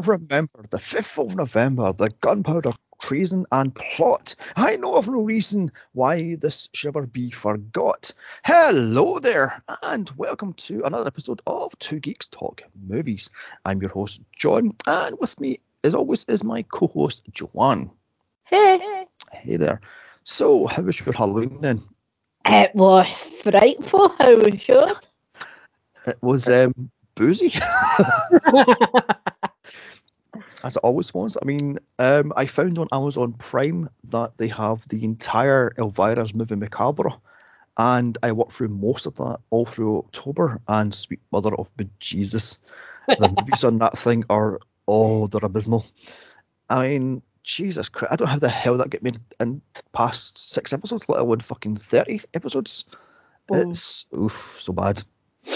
remember the 5th of November, the gunpowder treason and plot. I know of no reason why this should ever be forgot. Hello there, and welcome to another episode of Two Geeks Talk Movies. I'm your host, John, and with me, as always, is my co host, Joanne. Hey. Hey there. So, how was your Halloween then? It was frightful, how was yours? It was um, boozy. as it always was. I mean, um, I found on Amazon Prime that they have the entire Elvira's movie Macabre, and I worked through most of that all through October. And sweet mother of Jesus, the movies on that thing are oh, they're abysmal. I mean, Jesus Christ, I don't know how the hell that get made in past six episodes, let alone fucking thirty episodes. Oh. It's oof, so bad.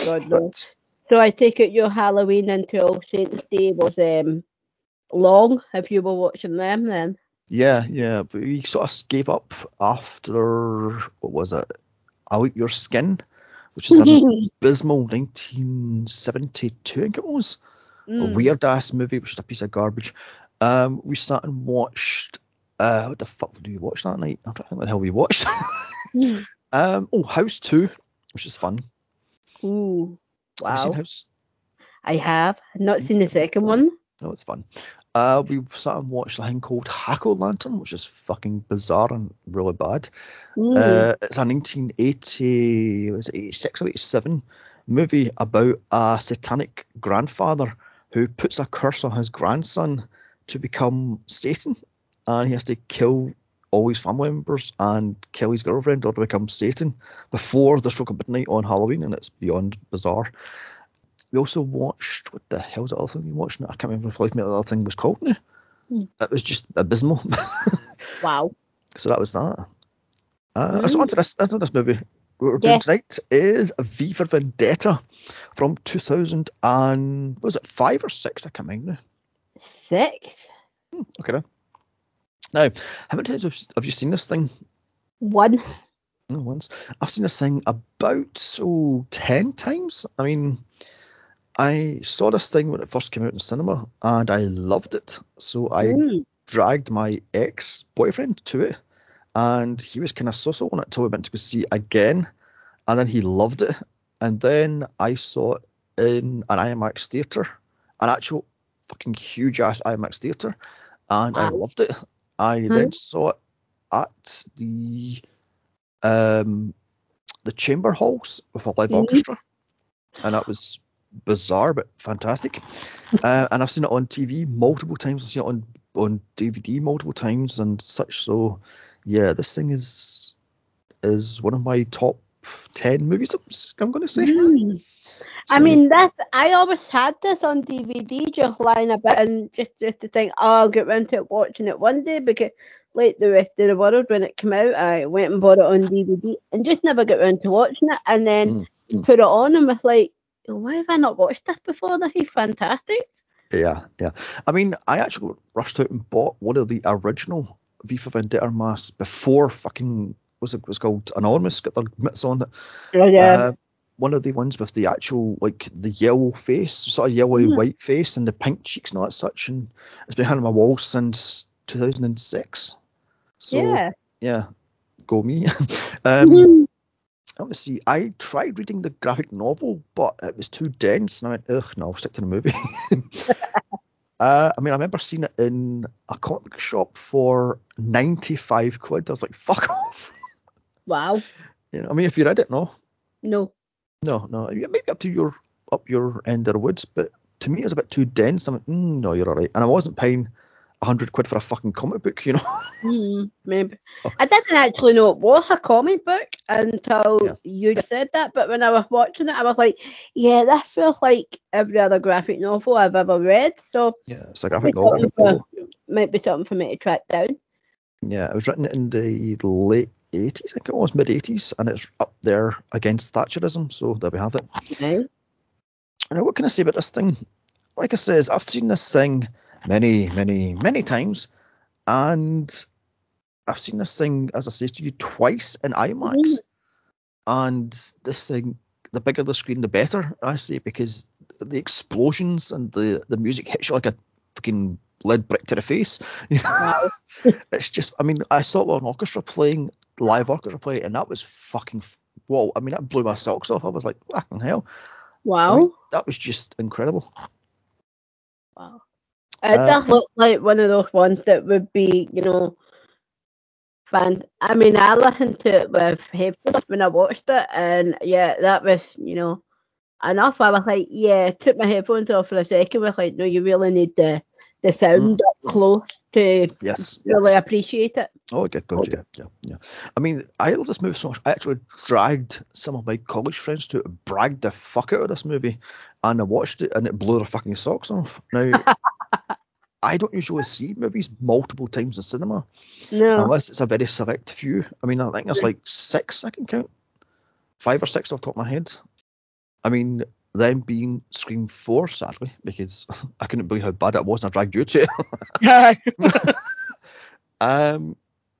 God no. But So I take it your Halloween into All Saints Day was um long if you were watching them then. Yeah, yeah, but we sort of gave up after what was it? I'll Your Skin, which is an abysmal 1972, I think it was. A Mm. weird ass movie, which is a piece of garbage. Um, we sat and watched. Uh, what the fuck did we watch that night? I don't think what the hell we watched. Mm. um, oh, House Two, which is fun. Ooh. Have you seen Wow. House? I have. I've not seen the second one. Oh, it's fun. Uh, we sat and watched a thing called Hack O Lantern, which is fucking bizarre and really bad. Mm. Uh, it's a 1980, was it 86 or 87 movie about a satanic grandfather who puts a curse on his grandson to become Satan, and he has to kill all his family members and kill his girlfriend or to become Satan before the stroke of midnight on Halloween, and it's beyond bizarre. We also watched what the hell's the other thing we watched? I can't remember if me what the other thing was called now. Hmm. That was just abysmal. wow. So that was that. Uh, So on to this, on to this movie. What we're doing Yeah. tonight is V for Vendetta from 2000 and was it five or six? I can't remember. now. Six. Okay then. Now, how many times have, have you seen this thing? One. No, once. I've seen this thing about so ten times. I mean, I saw this thing when it first came out in cinema and I loved it. So I Mm. dragged my ex boyfriend to it, and he was kind of so on it till we went to go see it again, and then he loved it. And then I saw it in an IMAX theatre, an actual fucking huge ass IMAX theatre, and I loved it. I Hmm. then saw it at the um the chamber halls with a live Mhm. orchestra, and that was bizarre but fantastic. uh, and I've seen it on TV multiple times. I've seen it on on DVD multiple times and such. So yeah, this thing is is one of my top ten movies. I'm, going to say. Mm. I mean, this I always had this on DVD, just lying about and just just to think, oh, I'll get round to it, watching it one day because, like the rest of the world, when it came out, I went and bought it on DVD and just never got round to watching it, and then mm. put it on and was like, why have I not watched this before? This is fantastic. yeah, yeah. I mean, I actually rushed out and bought one of the original V for Vendetta masks before fucking was it was called Anonymous got their mitts on it. Oh, yeah. Uh, one of the ones with the actual like the yellow face, sort of yellowy Mhm. white face, and the pink cheeks and all that such, and it's been hanging on my wall since 2006. So yeah. yeah, go me. um, Mhm. Let me see. I tried reading the graphic novel, but it was too dense, and I went, ugh, no, I'll stick to the movie. uh, I mean, I remember seeing it in a comic shop for 95 quid. I was like, fuck off. Wow. You know, I mean, if you read it, no, No. no, no, maybe up to your up your end of the woods, but to me, it was a bit too dense. I'm like, mm, no, you're all right. And I wasn't paying 100 quid for a fucking comic book, you know. Mm, maybe. Oh. I didn't actually know it was a comic book until Yeah. you said that. But when I was watching it, I was like, yeah, that feels like every other graphic novel I've ever read. So yeah, it's a graphic novel. for- might be something for me to track down. Yeah, it was written in the late 80s, I think it was, mid 80s, and it's up there against Thatcherism, so there we have it. Right? Now, what can I say about this thing? Like I says, I've seen this thing many, many, many times, and I've seen this thing, as I say to you, twice in IMAX. And this thing, the bigger the screen, the better, I say, because the explosions and the, the music hits you like a fucking lead brick to the face. You know? It's just, I mean, I saw an orchestra playing, live orchestra play, and that was fucking, whoa, I mean, that blew my socks off. I was like, fucking hell. I Wow. mean, that was just incredible. Wow. It Uh, does look like one of those ones that would be, you know, fan. I mean, I listened to it with headphones when I watched it, and yeah, that was, you know, enough. I was like, yeah, took my headphones off for a second. Was like, no, you really need the the sound mm. up close to Yes. really yes. appreciate it. Oh, good, good, yeah, yeah, yeah. I mean, I love this movie so much. I actually dragged some of my college friends to it, bragged the fuck out of this movie, and I watched it, and it blew their fucking socks off. Now, I don't usually see movies multiple times in cinema No. unless it's a very select few. I mean, I think there's like six I can count, five or six off the top of my head. I mean, them being Scream Four, sadly, because I couldn't believe how bad it was, and I dragged you to it. Um,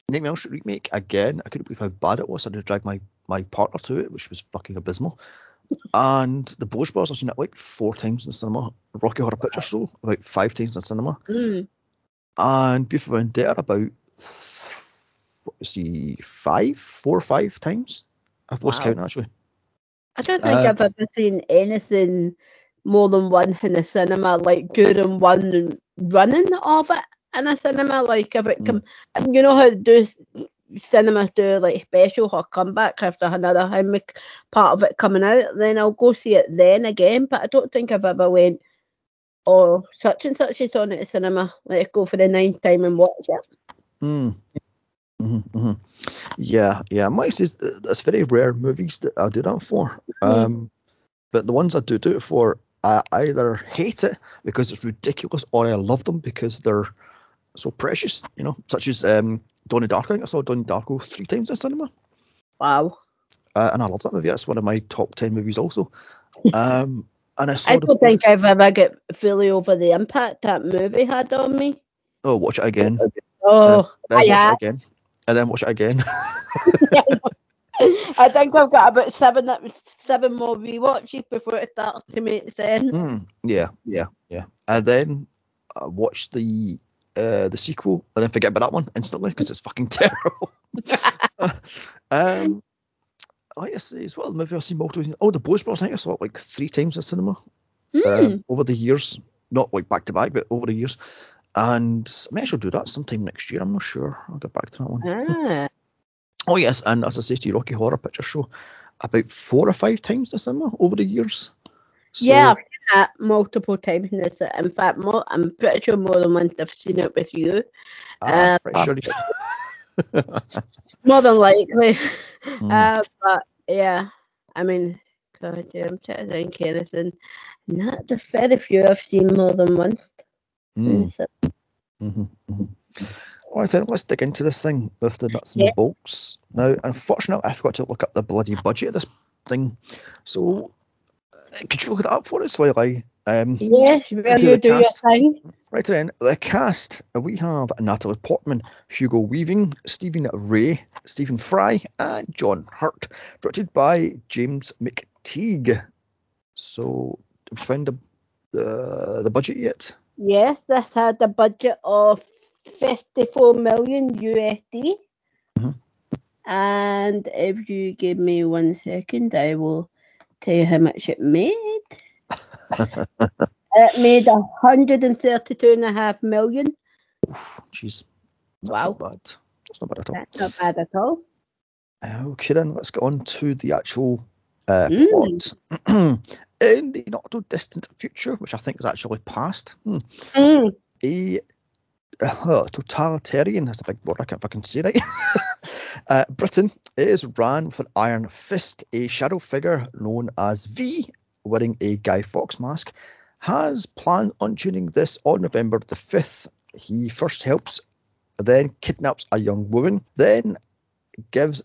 Nightmare on Street remake again. I couldn't believe how bad it was. I had to drag my my partner to it, which was fucking abysmal. And the Blues Brothers I've seen it like four times in cinema. Rocky Horror Picture Show about five times in cinema. Mm. And V for Vendetta about what was the five, four or five times. I've lost Wow. count actually. I don't think Uh, I've ever seen anything more than one in a cinema, like during one running of it in a cinema. Like if it Mm. come, and you know how do cinemas do like special or comeback after another how part of it coming out, then I'll go see it then again. But I don't think I've ever went. Oh, such and such is on at the cinema. Let's go for the ninth time and watch it. Mm. Hmm hmm Yeah, yeah. Mike says th- it's very rare movies that I do that for. Um, but the ones I do do it for, I either hate it because it's ridiculous, or I love them because they're so precious. You know, such as um, Donnie Darko. I think I saw Donnie Darko three times in cinema, Wow. uh, and I love that movie. That's one of my top ten movies, also. Um, and I saw I don't think I've ever get fully over the impact that movie had on me. oh, watch it again, Oh, then I it again, and then watch it again. I think I've got about seven seven more rewatches before it starts to make sense. Mm, yeah, yeah, yeah. And then uh, watch the uh, the sequel, and then forget about that one instantly because it's fucking terrible. um, like I say, as well, the movie I've seen multiple. Oh, the Blues Brothers. I think I saw it like three times in cinema Mm. um, over the years, not like back to back, but over the years. And I may actually do that sometime next year. I'm not sure. I'll get back to that one. Ah, Oh yes, and as I say to you, Rocky Horror Picture Show, about four or five times in summer over the years. So, yeah, I've seen that multiple times. In, this. in fact, more, I'm pretty sure more than once I've seen it with you. ah, uh, pretty sure you- More than likely. Mm. Uh, but yeah, I mean, God, yeah, I'm trying to think anything. Not the very few I've seen more than once. Mm. Mm-hmm, mm-hmm. All right, then let's dig into this thing with the nuts and Yeah. bolts. Now, unfortunately, I forgot to look up the bloody budget of this thing. So, uh, could you look that up for us while I um, will do you do your thing? Right then, the cast we have Natalie Portman, Hugo Weaving, Stephen Rea, Stephen Fry, and John Hurt. Directed by James McTeigue. So, have you found the the, the budget yet? Yes, this had a budget of 54 million USD. Mhm. And if you give me one second, I will tell you how much it made. it made 132.5 million. Jeez, that's Wow. not bad. That's not bad at all. That's not bad at all. Okay, then let's get on to the actual uh, Mm. plot. In the not too distant future, which I think is actually past, hmm, Mm. a uh, totalitarian, that's a big word, I can't fucking say right. uh, Britain is ran with an iron fist. A shadow figure known as V, wearing a Guy Fawkes mask, has planned on tuning this on November the 5th. He first helps, then kidnaps a young woman, then gives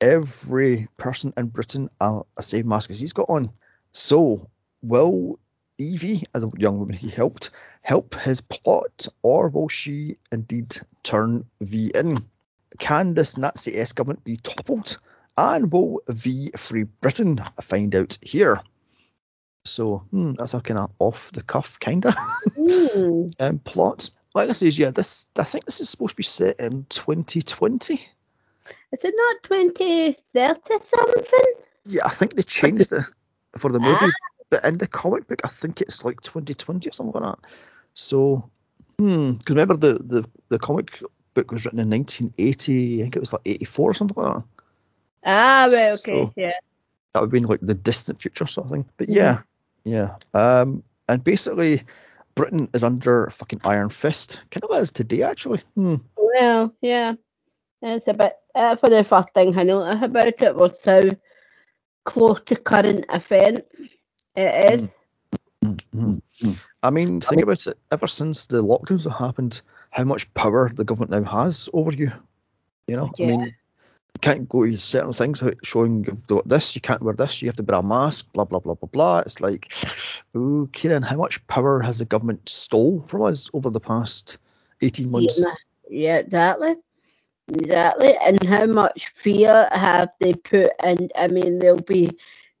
every person in Britain a, a same mask as he's got on. So, will Evie, as a young woman he helped, help his plot, or will she indeed turn V in? Can this Nazi S government be toppled? And will V free Britain? Find out here. So hmm, that's a kind of off the cuff kind of Mm. um, plot. Like I says, yeah, this I think this is supposed to be set in 2020. Is it not 2030 something? Yeah, I think they changed it for the movie, but in the comic book, I think it's like 2020 or something like that. So, hmm, because remember the, the the comic book was written in 1980. I think it was like 84 or something like that. Ah, right, okay, So- yeah. That would be like the distant future sort of thing. But Mhm. yeah, yeah. Um, and basically, Britain is under fucking iron fist, kind of as today actually. Hmm. Well, yeah. It's a bit, uh, for the first thing I noticed about it was how close to current event it is. Mhm. I mean, think about it. Ever since the lockdowns have happened, how much power the government now has over you. You know, Yeah. I mean, you can't go to certain things showing you've got this. You can't wear this. You have to wear a mask. Blah blah blah blah blah. It's like, ooh, Kieran, how much power has the government stole from us over the past eighteen months? Yeah, yeah, exactly. Exactly. And how much fear have they put in? I mean, there'll be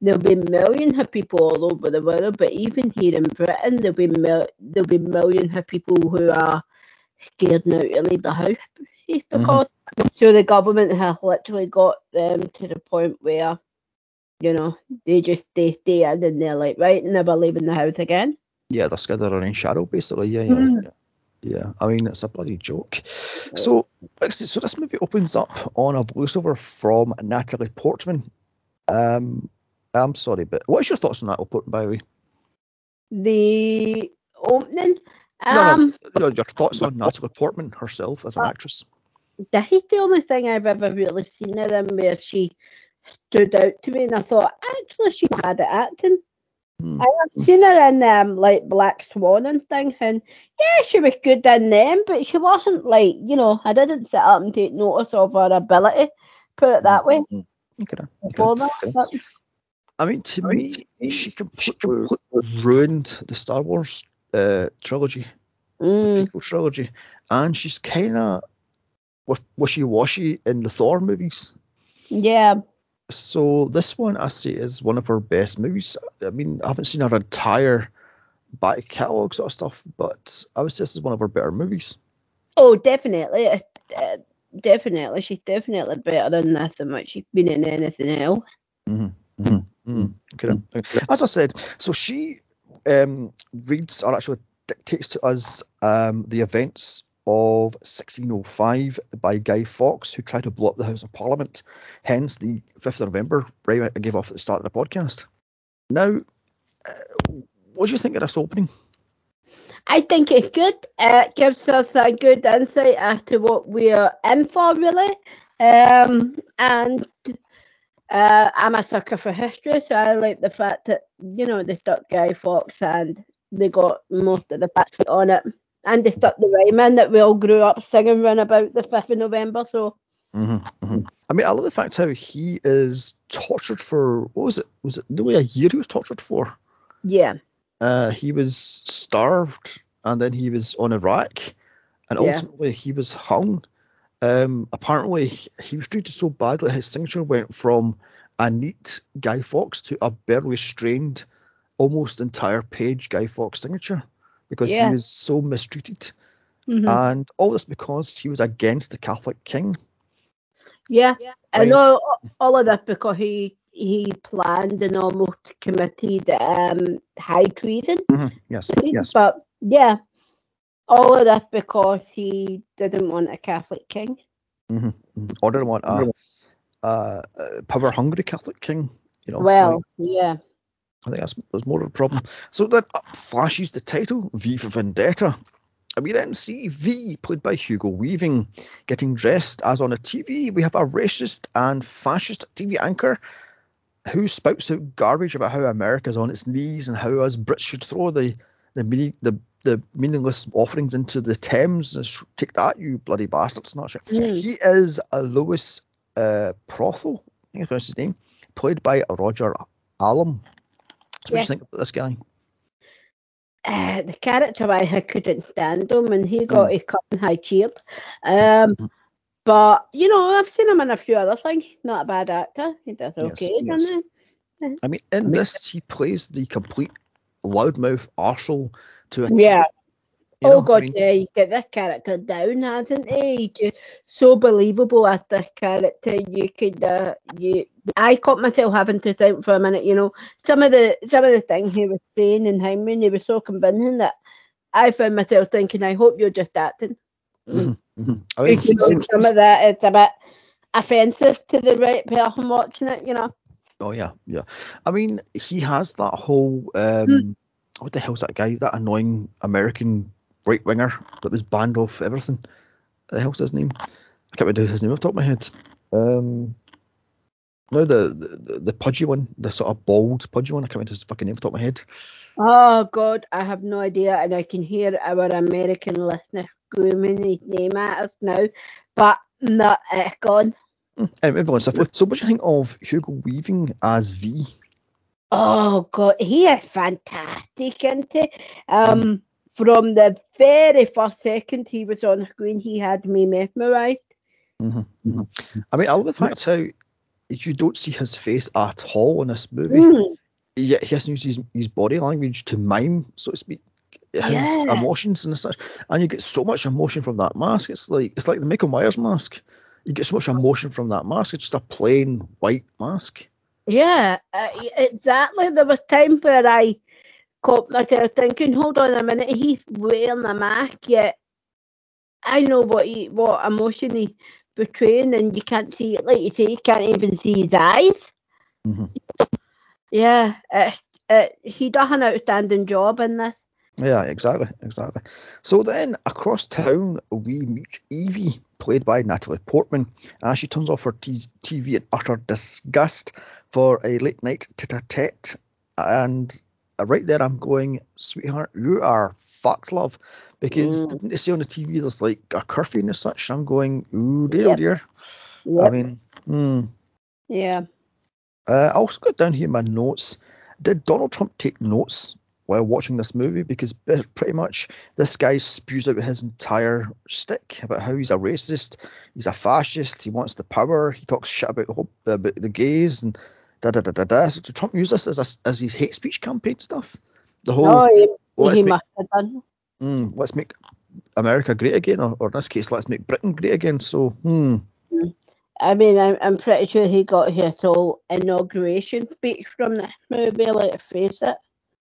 there'll be millions of people all over the world, but even here in Britain, there'll be mil- there'll be millions of people who are scared now to leave the house because so the government has literally got them to the point where you know they just they stay in and they're like right never leaving the house again. Yeah, they're scared of their own shadow, basically. Yeah, yeah, Mm. yeah. Yeah, I mean, it's a bloody joke. So, like I said, so this movie opens up on a voiceover from Natalie Portman. Um, I'm sorry, but what's your thoughts on Natalie Portman, by the way? The opening. No, no. Um, Your, thoughts on Natalie Portman herself as an Uh, actress? this is the only thing I've ever really seen her in where she stood out to me, and I thought actually she had it acting. Hmm. I've seen her in um like Black Swan and things, and yeah, she was good in them, but she wasn't like you know I didn't sit up and take notice of her ability. Put it that way. Mm, okay, okay. That, okay. but I mean, to me, she completely ruined the Star Wars uh, trilogy, mm, prequel trilogy, and she's kind of wishy-washy in the Thor movies. yeah, So this one I see is one of her best movies. I mean, I haven't seen her entire back catalogue sort of stuff, but I would say this is one of her better movies. oh definitely, uh, definitely, she's definitely better in this than what she's been in anything else. Mm, okay. As I said, so she um, reads or actually dictates to us um, the events of 1605 by Guy Fawkes, who tried to blow up the House of Parliament. Hence the 5th of November, right? I gave off at the start of the podcast. Now, uh, what do you think of this opening? I think it's good. Uh, it gives us a good insight as to what we're in for, really. Um, and uh, I'm a sucker for history, so I like the fact that you know they Guy Fawkes and they got most of the facts on it, and they stuck the rhyme in that we all grew up singing round about the fifth of November. So Mm-hmm, I mean, I love the fact how he is tortured for what was it? Was it nearly a year he was tortured for? yeah, Uh, he was starved and then he was on a rack and Yeah. ultimately he was hung. Um, apparently he was treated so badly his signature went from a neat Guy Fawkes to a barely strained, almost entire page Guy Fawkes signature because Yeah. he was so mistreated. mhm. And all this because he was against the Catholic king. yeah, I Right. know all of that because he he planned and almost committed um high treason. Yes, yes. But yeah, all of that because he didn't want a Catholic king. Mm-hmm. Or did I want a, a, a power hungry Catholic king? You know, well, like, yeah. I think that's, that's more of a problem. So that up flashes the title V for Vendetta. And we then see V, played by Hugo Weaving, getting dressed as on a TV. We have a racist and fascist TV anchor who spouts out garbage about how America's on its knees and how us Brits should throw the the meaning, the, the meaningless offerings into the Thames. and Take that, you bloody bastards! Not sure. Mm. He is a Lewis uh, Prothero, I think that's his name, played by Roger Allam. So what do you think about this guy? Uh, the character I couldn't stand him, and he got his cut and high cheered. Um, but you know, I've seen him in a few other things. Not a bad actor. He does okay, yes. doesn't he? I mean, in this, he plays the complete loudmouth arsehole to a Yeah. You oh I god, mean, yeah, he's got this character down, hasn't he? Just so believable as this character. You could, uh, you, I caught myself having to think for a minute. You know, some of the some of the things he was saying and how he was so convincing that I found myself thinking, I hope you're just acting. mhm, mhm. I mean, You know, some of that it's a bit offensive to the right person watching it. You know. Oh yeah, yeah. I mean, he has that whole um, what the hell's that guy? That annoying American right winger that was banned off everything. What the hell's his name? I can't remember his name off the top of my head. Um, no, the, the the pudgy one, the sort of bald pudgy one. I can't remember his fucking name off the top of my head. Oh God, I have no idea, and I can hear our American listener screaming his name at us now, but not it's gone. Anyway, moving on swiftly. So, what do you think of Hugo Weaving as V? Oh God, he is fantastic, isn't he? Um, from the very first second he was on screen, he had me mesmerised. hmm I mean, I love the fact how you don't see his face at all in this movie. Mm, Yet he has to use his, his body language to mime, so to speak, his Yeah. emotions and such. And you get so much emotion from that mask. It's like it's like the Michael Myers mask. You get so much emotion from that mask. It's just a plain white mask. yeah, uh, exactly. There was times where I caught myself thinking, "Hold on a minute, he's wearing a mask, yet I know what he, what emotion he's portraying, and you can't see it. Like you say, you can't even see his eyes." Mhm. Yeah, uh, uh, he does an outstanding job in this. Yeah, exactly, exactly. So then across town we meet Evie, played by Natalie Portman, as she turns off her t- TV in utter disgust for a late night tete-a-tete. And right there I'm going, sweetheart, you are fucked, love. Because Mm. didn't they say on the TV there's like a curfew and such? I'm going, ooh dear, oh Yep. dear. I mean, hmm. yeah. Uh, I also got down here my notes. Did Donald Trump take notes while watching this movie? Because pretty much this guy spews out his entire stick about how he's a racist, he's a fascist, he wants the power, he talks shit about the about the gays and da da da da da. So did Trump use this as a, as his hate speech campaign stuff? The whole Oh, he, let's he make must have done. mm, let's make America great again, or, or in this case, let's make Britain great again. So hmm. I mean, I'm, I'm pretty sure he got his whole inauguration speech from this movie. Let's face it.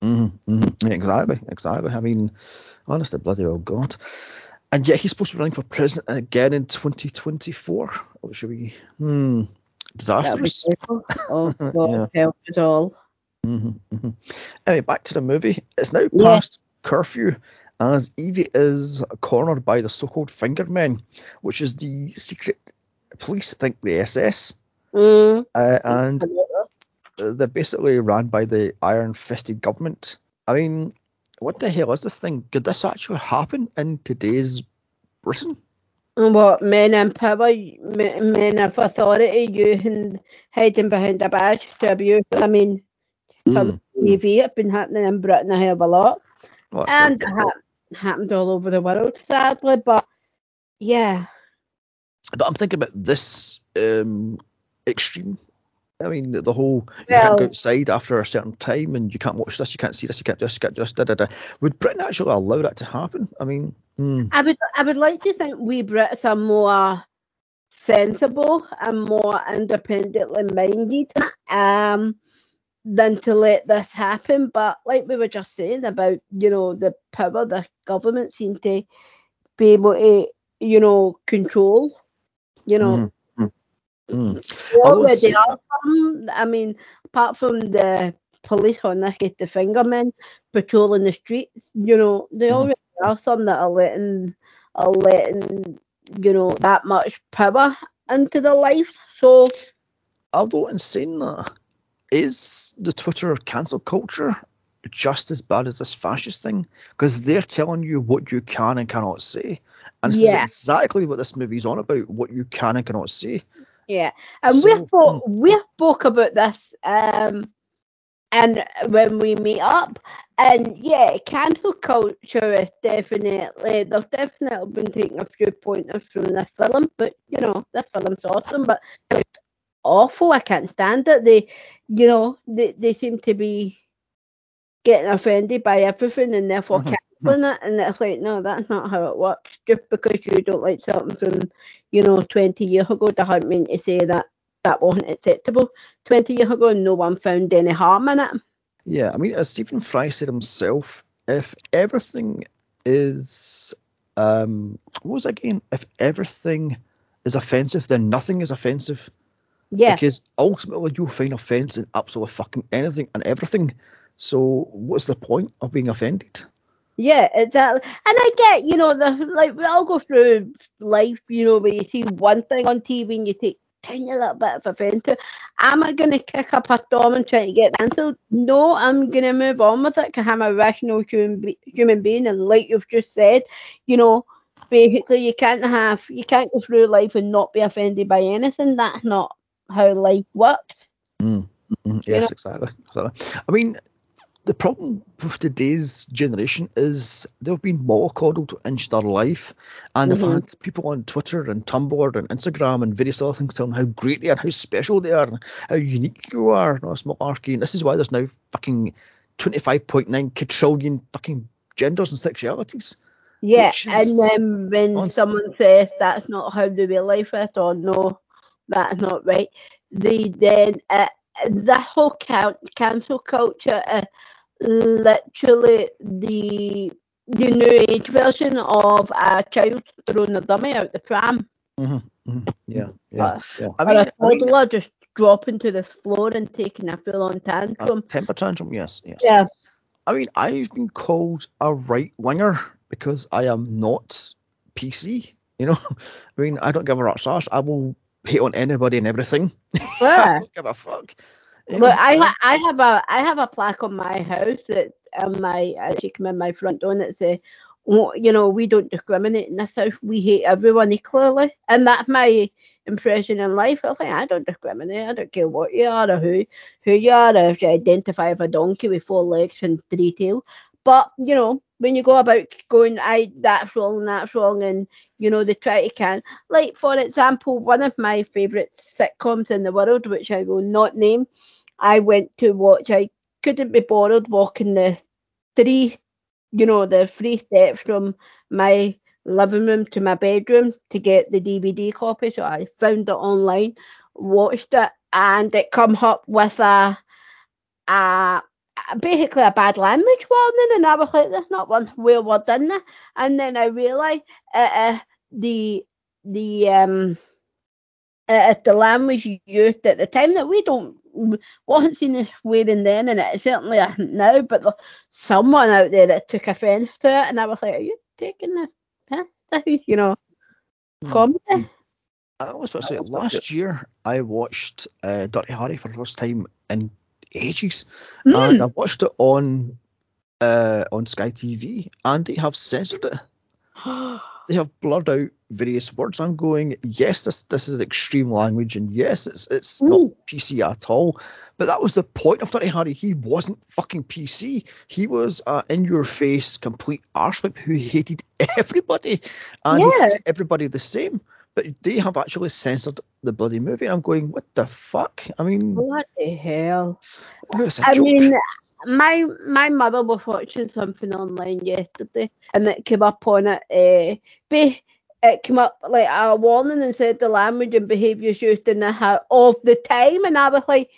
Mm-hmm, mm-hmm. Yeah, exactly, exactly. I mean, honest to bloody well God. And yet he's supposed to be running for president again in 2024. What should we? Hmm. Disastrous. Oh God, Yeah. help us all. hmm hmm Anyway, back to the movie. It's now Yeah. past curfew as Evie is cornered by the so-called Finger Men, which is the secret police, I think the SS, Mm. uh, and they're basically ran by the iron-fisted government. I mean, what the hell is this thing? Could this actually happen in today's Britain? And what men in power, men, of authority, using hiding behind a badge to abuse. I mean, Mm. TV, it's been happening in Britain a hell of a lot. Well, and it hap- happened all over the world, sadly. But yeah, But I'm thinking about this um, extreme. I mean, the whole you Well- can't go outside after a certain time, and you can't watch this, you can't see this, you can't do this, you can't do this, da da da. Would Britain actually allow that to happen? I mean, hmm. I would I would like to think we Brits are more sensible and more independently minded um than to let this happen. But like we were just saying about, you know, the power the government seem to be able to, you know, control. You know. Mm. already saying are some. I mean, apart from the police on this case, the fingermen patrolling the streets, you know, they Mhm. already are some that are letting are letting, you know, that much power into their lives. So Although in saying that, is the Twitter cancel culture just as bad as this fascist thing? Because they're telling you what you can and cannot say. And this Yeah. is exactly what this movie's on about, what you can and cannot say. yeah. And we So, spoke we spoke about this um and when we meet up. And yeah, cancel culture is definitely they've definitely been taking a few pointers from this film, but you know, this film's awesome. But awful. I can't stand it. They, you know, they, they seem to be getting offended by everything and therefore Mhm. cancelling it. And it's like, no, that's not how it works. Just because you don't like something from, you know, 20 years ago doesn't mean to say that that wasn't acceptable 20 years ago and no one found any harm in it. Yeah, I mean, as Stephen Fry said himself, if everything is, um, what was again? If everything is offensive, then nothing is offensive. Yeah. Because ultimately, you'll find offence in absolutely fucking anything and everything. So, what's the point of being offended? Yeah, exactly. And I get, you know, the like we all go through life, you know, where you see one thing on TV and you take tiny little bit of offence to. Am I going to kick up a storm and try to get cancelled? No, I'm going to move on with it because I'm a rational human, be- human being. And like you've just said, you know, basically you can't have, you can't go through life and not be offended by anything. That's not how life works. Mm, You yes, know? exactly, exactly. I mean, the problem with today's generation is they've been mollycoddled into their life, and they've Mhm. had people on Twitter and Tumblr and Instagram and various other things telling how great they are, how special they are, how unique you are. No, it's malarkey, and this is why there's now fucking 25.9 quadrillion fucking genders and sexualities. Yeah, and then when on- someone says that's not how the real life is, or no, that's not right, they then uh, the whole count cancel culture is literally the the new age version of a child throwing a dummy out the pram, Mhm, Yeah, yeah. Uh, yeah. I mean, a I mean, toddler just dropping to the floor and taking a full on a tantrum. temper tantrum. Yes, yes. Yeah, I mean, I've been called a right winger because I am not PC. You know, I mean, I don't give a rat's ass. I will hate on anybody and everything. I yeah. don't give a fuck. Look, I ha- I have a I have a plaque on my house that on my as you come in my front door and it says, "Oh, you know, we don't discriminate in this house. We hate everyone equally, and that's my impression in life. I think I don't discriminate. I don't care what you are or who who you are, or if you identify as a donkey with four legs and three tails. But you know, when you go about going, I that's wrong, that's wrong, and you know they try to can like for example, one of my favourite sitcoms in the world, which I will not name. I went to watch. I couldn't be bothered walking the three, you know, the three steps from my living room to my bedroom to get the DVD copy. So I found it online, watched it, and it come up with a, a basically a bad language warning, and I was like, "There's not one where we're done. And then I realised uh, uh, the the um uh, the language used at the time that we don't wasn't seen as wearing then, and it certainly isn't now. But there's someone out there that took offence to it, and I was like, "Are you taking the piss?" You know, Hmm. comedy. I was about to say, last year I watched uh, Dirty Harry for the first time in ages, Mm. and I watched it on uh, on Sky TV, and they have censored it. they have blurred out various words. I'm going, yes, this this is extreme language, and yes, it's it's not. PC at all. But that was the point of Dirty Harry. He wasn't fucking PC. He was uh, in your face, complete arsewhip who hated everybody and Yeah. everybody the same. But they have actually censored the bloody movie. And I'm going, what the fuck? I mean, Bloody hell! it's a I joke. mean, my my mother was watching something online yesterday, and it came up on it. Uh, be, it came up like a warning and said the language and behaviours used in the house of the time, and I was like,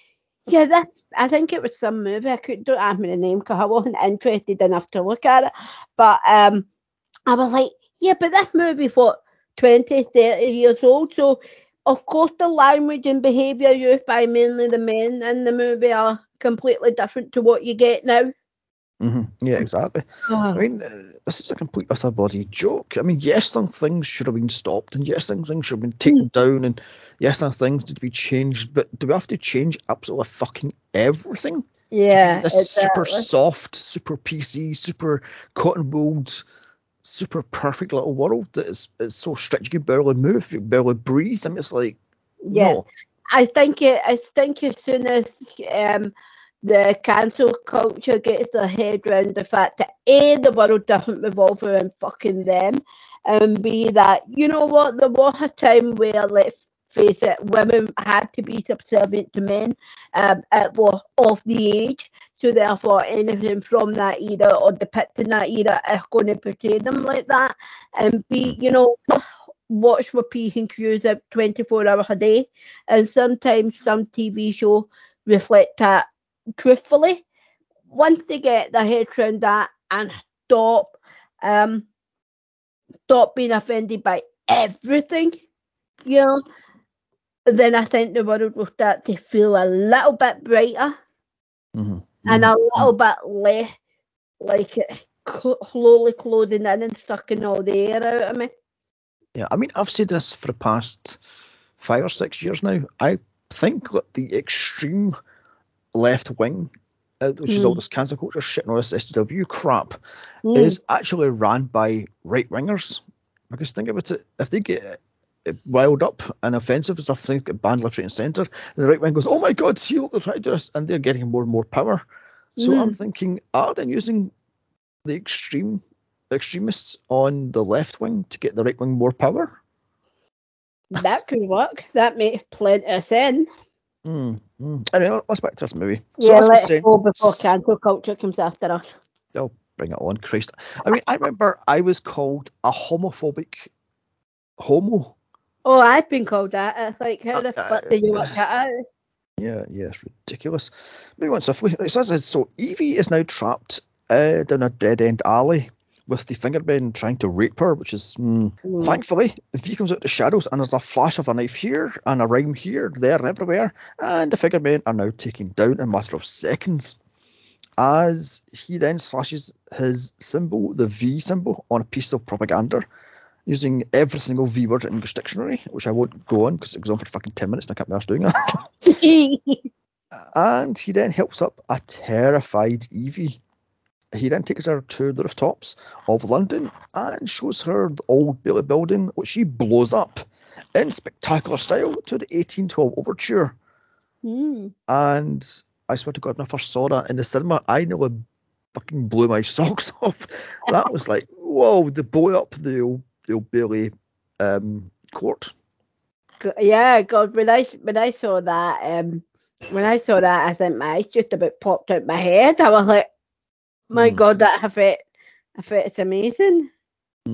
yeah, that. I think it was some movie. I could don't ask me the name because I wasn't interested enough to look at it. But um, I was like, yeah, but this movie for 20, 30 years old, so of course the language and behaviour used by mainly the men in the movie are completely different to what you get now. hmm Yeah, exactly. I mean, uh, this is a complete utter bloody joke. I mean, yes, some things should have been stopped, and yes, some things should have been taken down, and yes, some things need to be changed. But do we have to change absolutely fucking everything? yeah, This super soft, super PC, super cotton wooled, super perfect little world that is, is so strict you can barely move, you can barely breathe. I mean, it's like, Yeah. no. I think it, I think as soon as um the cancel culture gets their head round the fact that A the world doesn't revolve around fucking them and B that you know what there was a time where let's face it, women had to be subservient to men um, at, well, of the age. So therefore, anything from that era or depicting that era is going to portray them like that, and be, you know, watch what P and Q's at 24 hours a day. And sometimes some TV show reflect that truthfully. Once they get their head around that and stop, um, stop being offended by everything, you know, then I think the world will start to feel a little bit brighter Mm-hmm. and a little bit less like it slowly closing in and sucking all the air out of me. Yeah, I mean, I've said this for the past five or six years now. I think that the extreme left wing, uh, which is all Mm. this cancel culture shit and all this SW crap, Mm. is actually ran by right wingers. Because think about it, if they get uh, riled up and offensive and stuff, things get banned left, right, and centre, the right wing goes, "Oh my God, see what they're trying to do," this," and they're getting more and more power. So I'm Mm. thinking, are they using the extreme extremists on the left wing to get the right wing more power? that could work. That makes plenty of sense. Mm, mm. Anyway, let's back to this movie. So yeah, let's said, go before cancel culture comes after us. oh, bring it on, Christ. I mean, I remember I was called a homophobic homo. Oh, I've been called that. It's like, how the Uh, fuck did you uh, work that out? Yeah, yeah, it's ridiculous. Maybe on swiftly. It says so. Evie is now trapped uh, down a dead end alley with the fingermen trying to rape her, which is mm, Mm. thankfully V comes out the shadows and there's a flash of a knife here and a rhyme here, there, and everywhere, and the fingermen are now taken down in a matter of seconds. As he then slashes his symbol, the V symbol, on a piece of propaganda, using every single V word in English dictionary, which I won't go on because it goes on for fucking ten minutes and I can't be arsed doing that. and he then helps up a terrified Evie. He then takes her to the rooftops of London and shows her the old Bailey building, which she blows up in spectacular style to the 1812 overture. Mm. And I swear to God, when I first saw that in the cinema, I nearly fucking blew my socks off. That was like, whoa, they blew up the old, the old Bailey um, court. Yeah, God, when I when I saw that, um, when I saw that, I think my eyes just about popped out my head. I was like, my Hmm. God, that effect, effect's amazing.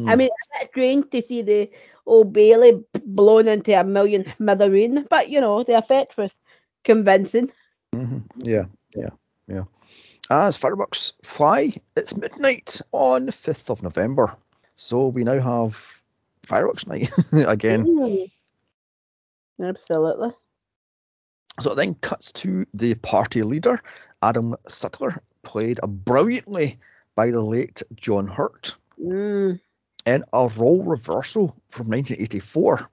I Mm. mean, it's strange to see the old Bailey blown into a million smithereens, but you know, the effect was convincing. hmm Yeah, yeah, yeah. As fireworks fly, it's midnight on the 5th of November. So we now have fireworks night again. Mm. Absolutely. So it then cuts to the party leader, Adam Sutler, played brilliantly by the late John Hurt, Mm. in a role reversal from 1984,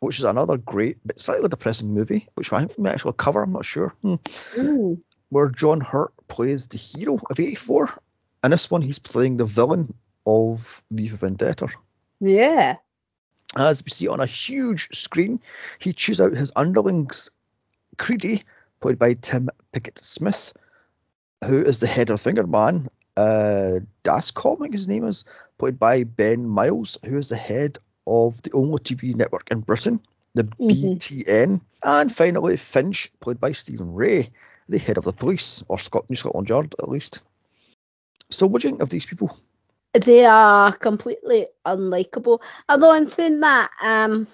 which is another great but slightly depressing movie, which I might actually cover, I'm not sure. Hmm. Mm. where John Hurt plays the hero of 84. In this one, he's playing the villain of V for Vendetta. Yeah. As we see on a huge screen, he chews out his underlings. Creedy, played by Tim Pigott-Smith, who is the head of Fingerman. Uh, Dascomb, I think his name is, played by Ben Miles, who is the head of the only TV network in Britain, the Mhm. BTN. And finally, Finch, played by Stephen Rea, the head of the police, or Scot- New Scotland Yard at least. So, what do you think of these people? They are completely unlikable. Although in saying that, um,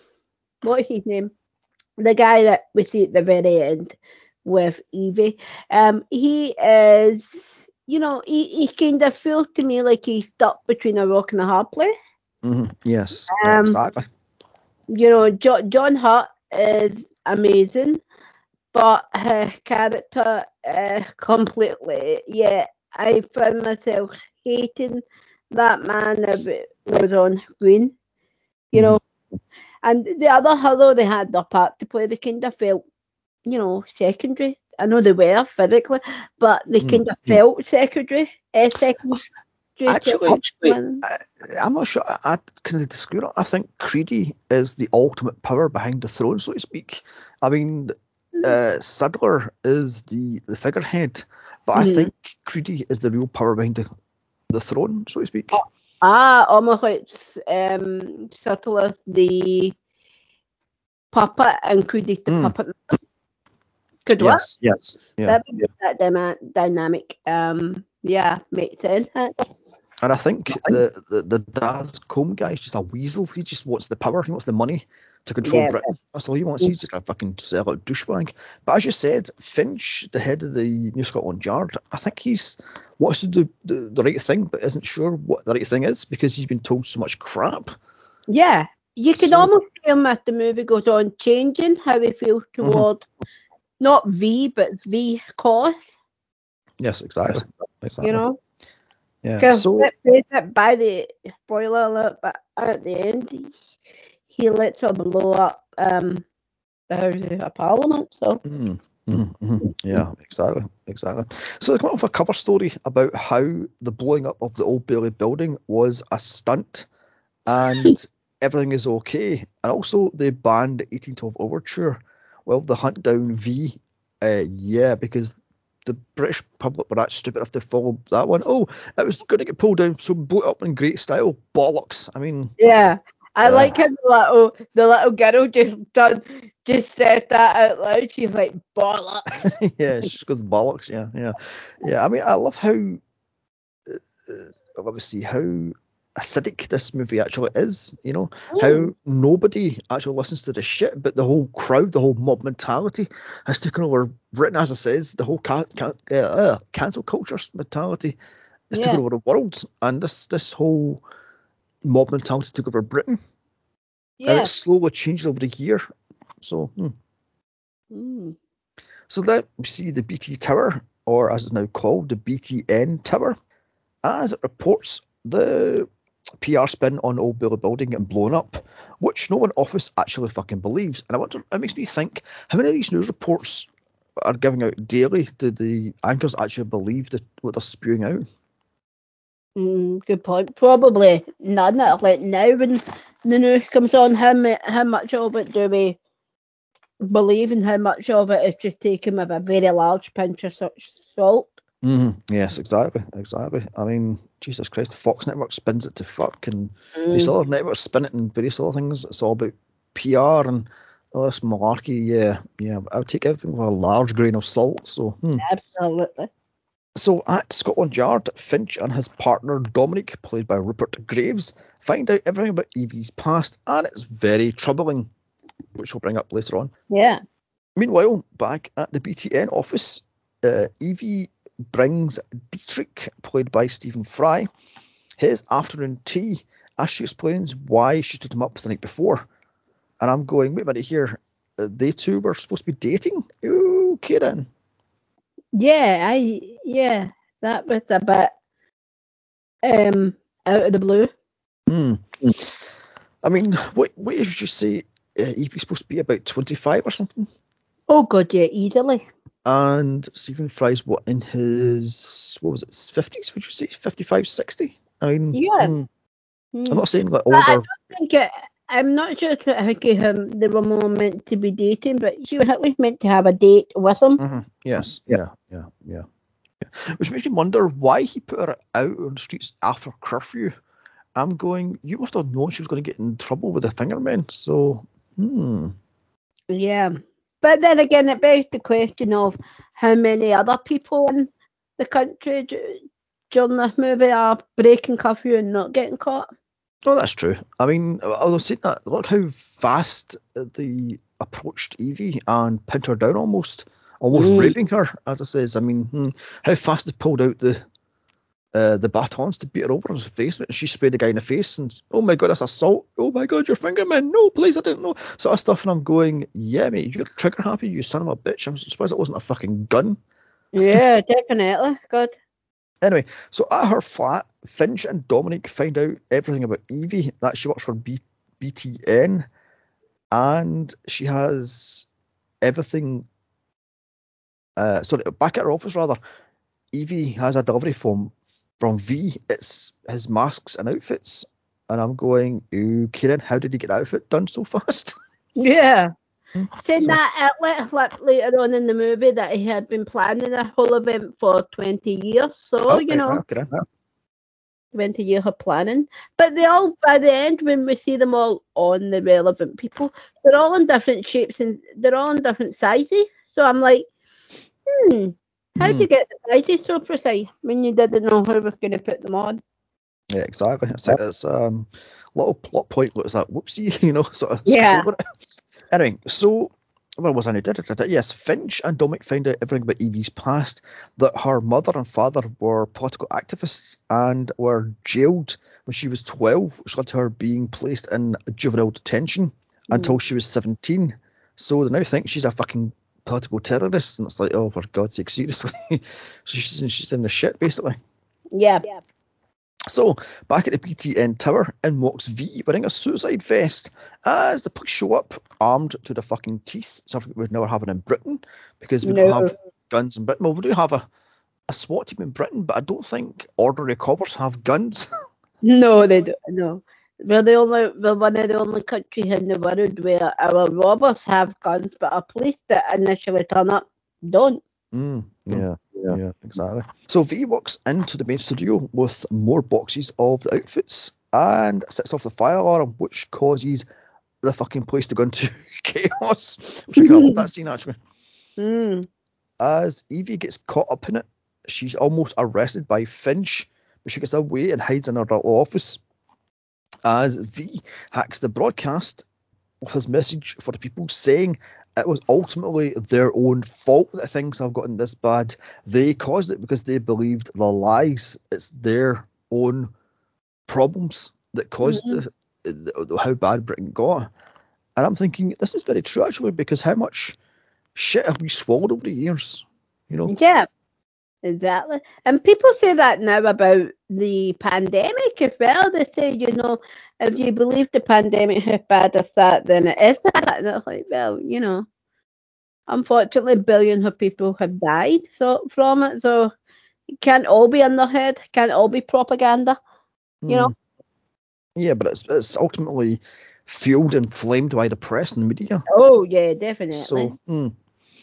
what is his name? The guy that we see at the very end with Evie. Um, he is, you know, he, he kind of feels to me like he's stuck between a rock and a hard place. hmm Yes, Um, exactly. You know, jo- John Hurt is amazing, but her character uh, completely, yeah, I found myself hating that man it was on screen. You know, and the other hero they had their part to play, they kind of felt, you know, secondary. I know they were physically, but they Mm, kind of mm. felt secondary. Uh, secondary. to Actually. I, I'm not sure. I, I kind of disagree. it. I think Creedy is the ultimate power behind the throne, so to speak. I mean, uh, Sadler is the, the figurehead, but I Mhm. think Creedy is the real power behind the, the throne, so to speak. Ah, almost like um, the puppet included the Mm. puppet. Could work. Yes, yes, yeah. that, that dyma- dynamic. Um, yeah, makes sense. And I think the, the the Dascomb guy is just a weasel. He just wants the power. He wants the money to control Yeah. Britain. That's all he wants. He's just a fucking sellout douchebag. But as you said, Finch, the head of the New Scotland Yard, I think he's wants to do the, the right thing, but isn't sure what the right thing is because he's been told so much crap. Yeah, you can So- almost feel him as the movie goes on changing how he feels Mm-hmm. toward not V but V cause. Yes, exactly. Exactly. You know, Yeah. because So by the spoiler alert, but at the end he, he lets her blow up um the Houses of Parliament. So Mm, mhm, mhm. Yeah, exactly, exactly. So they come up with a cover story about how the blowing up of the Old Bailey building was a stunt, and everything is okay. And also they banned the 1812 Overture. Well, the hunt down V, uh, yeah, because the British public were that stupid enough to follow that one. Oh, it was going to get pulled down, so blew it up in great style. Bollocks. I mean, yeah. I Yeah. like how the little the little girl just done just said that out loud. She's like bollocks. yeah, she goes bollocks. Yeah, yeah, yeah. I mean, I love how uh, uh, obviously how acidic this movie actually is. You know how nobody actually listens to the shit, but the whole crowd, the whole mob mentality has taken over. Britain, as I says, the whole ca- ca- uh, uh, cancel culture mentality has taken over the world, and this this whole mob mentality took over Britain, and Yeah. it slowly changed over the year. So. Hmm. Mm. So then we see the BT Tower, or as it's now called, the BTN Tower, as it reports the PR spin on Old Building getting blown up, which no one office actually fucking believes. And I wonder, it makes me think, how many of these news reports are giving out daily do the anchors actually believe what they're spewing out? Mm, good point. Probably none. Like now, when the news comes on, how how much of it do we believe, and how much of it is just taken with a very large pinch of salt? Mm-hmm. Yes, exactly, exactly. I mean, Jesus Christ, the Fox network spins it to fuck, and these Mm, other networks spin it and various other things. It's all about PR and all this malarkey. Yeah, yeah. I would take everything with a large grain of salt. So, hmm. absolutely. so at Scotland Yard, Finch and his partner Dominic, played by Rupert Graves, find out everything about Evie's past, and it's very troubling, which we'll bring up later on. Yeah. Meanwhile, back at the BTN office, uh, Evie brings Dietrich, played by Stephen Fry, his afternoon tea as she explains why she stood him up the night before. And I'm going, wait a minute here, uh, they two were supposed to be dating? Okay then. Yeah. I yeah. That was a bit um out of the blue. Hmm. I mean, what what did you say? Uh, Evie's supposed to be about 25 or something? Oh god, yeah, easily. And Stephen Fry's what in his, what was it, 50s, would you say? 55, 60? I mean, Yeah. hmm, Mm. I'm not saying like But I older. I think it, I'm not sure if I think um, they were more meant to be dating, but she was at least meant to have a date with him. Mhm, Yes. Yeah. Yeah. Yeah. Yeah. Which makes me wonder why he put her out on the streets after curfew. I'm going. You must have known she was going to get in trouble with the Fingermen. So, hmm. Yeah. But then again, it begs the question of how many other people in the country during this movie are breaking curfew and not getting caught. Oh, that's true. I mean, although saying that, look how fast they approached Evie and pinned her down almost, almost Mm. raping her. As I says, I mean, hmm, how fast they pulled out the uh, the batons to beat her over in the face, and she sprayed the guy in the face, and oh my god, that's assault. Oh my god, you're fingerman. No, please, I didn't know. Sort of stuff, and I'm going, yeah, mate, you're trigger happy, you son of a bitch. I'm surprised it wasn't a fucking gun. Yeah, definitely. God. Anyway, so at her flat, Finch and Dominic find out everything about Evie, that she works for B- BTN, and she has everything. Uh, sorry, back at her office rather, Evie has a delivery from from V. It's his masks and outfits, and I'm going, okay then, how did he get the outfit done so fast? Yeah. Hmm. Saying So- that it let slip later on in the movie that he had been planning the whole event for 20 years. So, Oh, you right, know, right, okay then. went a year of planning. But they all, by the end, when we see them all on the relevant people, they're all in different shapes and they're all in different sizes. So I'm like, hmm, how'd you get the sizes so precise when you didn't know who was going to put them on? Yeah, exactly. It's, it's um little plot point looks like whoopsie, you know, sort of. Yeah. Anyway, so where was I? Did did? Yes, Finch and Dominic find out everything about Evie's past, that her mother and father were political activists and were jailed when she was 12, which led to her being placed in juvenile detention until she was 17. So they now think she's a fucking political terrorists, and it's like, oh, for God's sake, seriously. so she's, she's in the shit, basically. Yeah. So, back at the BTN tower, in walks V wearing a suicide vest as the police show up armed to the fucking teeth, something we've never had in Britain because we No. don't have guns in Britain. Well, we do have a, a SWAT team in Britain, but I don't think ordinary coppers have guns. No, they don't. No. We're the only, we're one of the only countries in the world where our robbers have guns, but our police that initially turn up don't. Mm, yeah, yeah, exactly. So V walks into the main studio with more boxes of the outfits and sets off the fire alarm, which causes the fucking place to go into chaos. Which I kind of love that scene actually. Mm. As Evie gets caught up in it, she's almost arrested by Finch, but she gets away and hides in her little office. As V hacks the broadcast with his message for the people saying it was ultimately their own fault that things have gotten this bad. They caused it because they believed the lies. It's their own problems that caused the, the, how bad Britain got. And I'm thinking this is very true actually because how much shit have we swallowed over the years? You know? Yeah, exactly. And people say that now about the pandemic as well. They say, you know, if you believe the pandemic how bad is that, then it is that. And it's like, well, you know, unfortunately, billions of people have died so from it. So it can't all be in their head. Can't all be propaganda. You know? Mm. Yeah, but it's it's ultimately fueled and flamed by the press and the media. Oh yeah, definitely. So mm,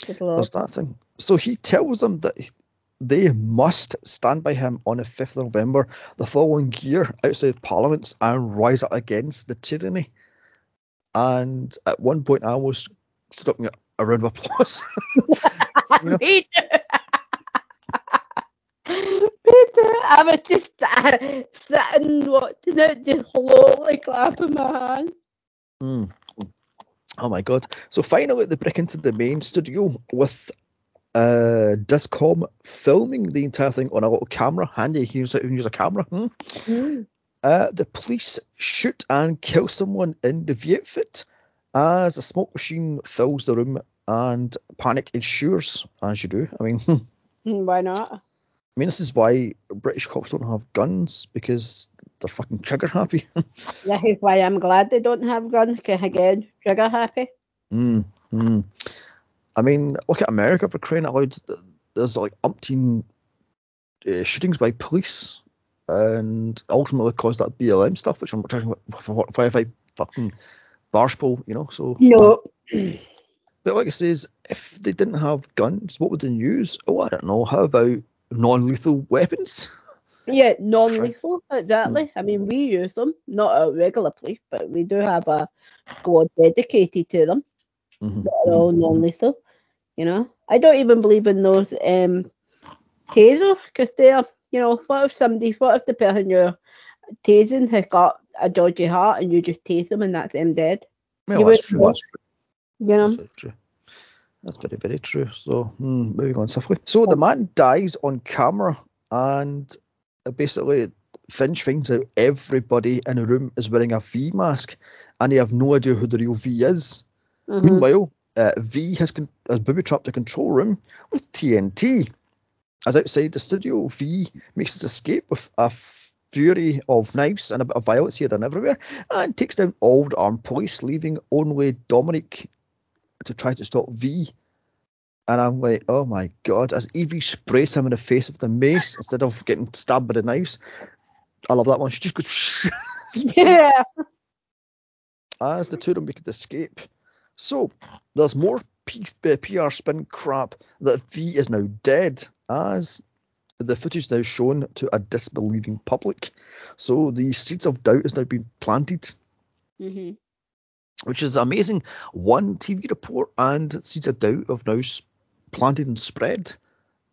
there's that thing. So he tells them that they must stand by him on the 5th of November the following year outside Parliament and rise up against the tyranny. And at one point, I almost stood up a round of applause. Me too. I was just uh, sitting watching it, just slowly clapping my hands. Mm. Oh my god. So finally they break into the main studio with uh Dascomb filming the entire thing on a little camera. Handy, you can use, you can use a camera. Hmm? Uh, the police shoot and kill someone in the outfit as a smoke machine fills the room and panic ensues, as you do. I mean, Why not? I mean this is why British cops don't have guns because they're fucking trigger happy. This is why I'm glad they don't have guns, because again, trigger happy. Mm, mm. I mean, look at America for crying out loud. There's like umpteen uh, shootings by police, and ultimately caused that BLM stuff, which I'm trying for five fucking barstool, you know. So, No. but like I says, if they didn't have guns, what would they use? Oh, I don't know. How about non-lethal weapons? Yeah, non-lethal, exactly. I mean, we use them, not a regular police, but we do have a squad dedicated to them. Mhm, that are all non-lethal. You know, I don't even believe in those um, tasers because they're, you know, what if somebody, what if the person you're tasing has got a dodgy heart and you just tase them and that's them dead? Well, You that's true. That's true. You know, That's very true. That's very, very true. So, hmm, moving on swiftly. So, the man dies on camera, and uh, basically, Finch finds out everybody in the room is wearing a V mask, and they have no idea who the real V is. Mhm. Meanwhile, uh, V has, con- has booby trapped the control room with TNT. As outside the studio, V makes his escape with a fury of knives and a bit of violence here and everywhere, and takes down all the armed police, leaving only Dominic to try to stop V. And I'm like, oh my god, as Evie sprays him in the face with the mace instead of getting stabbed by the knives. I love that one. She just goes yeah. as the two of them make the escape. So there's more P- uh, PR spin crap that V is now dead as the footage is now shown to a disbelieving public. So the seeds of doubt has now been planted, hmm which is amazing. One TV report and seeds of doubt have now planted and spread.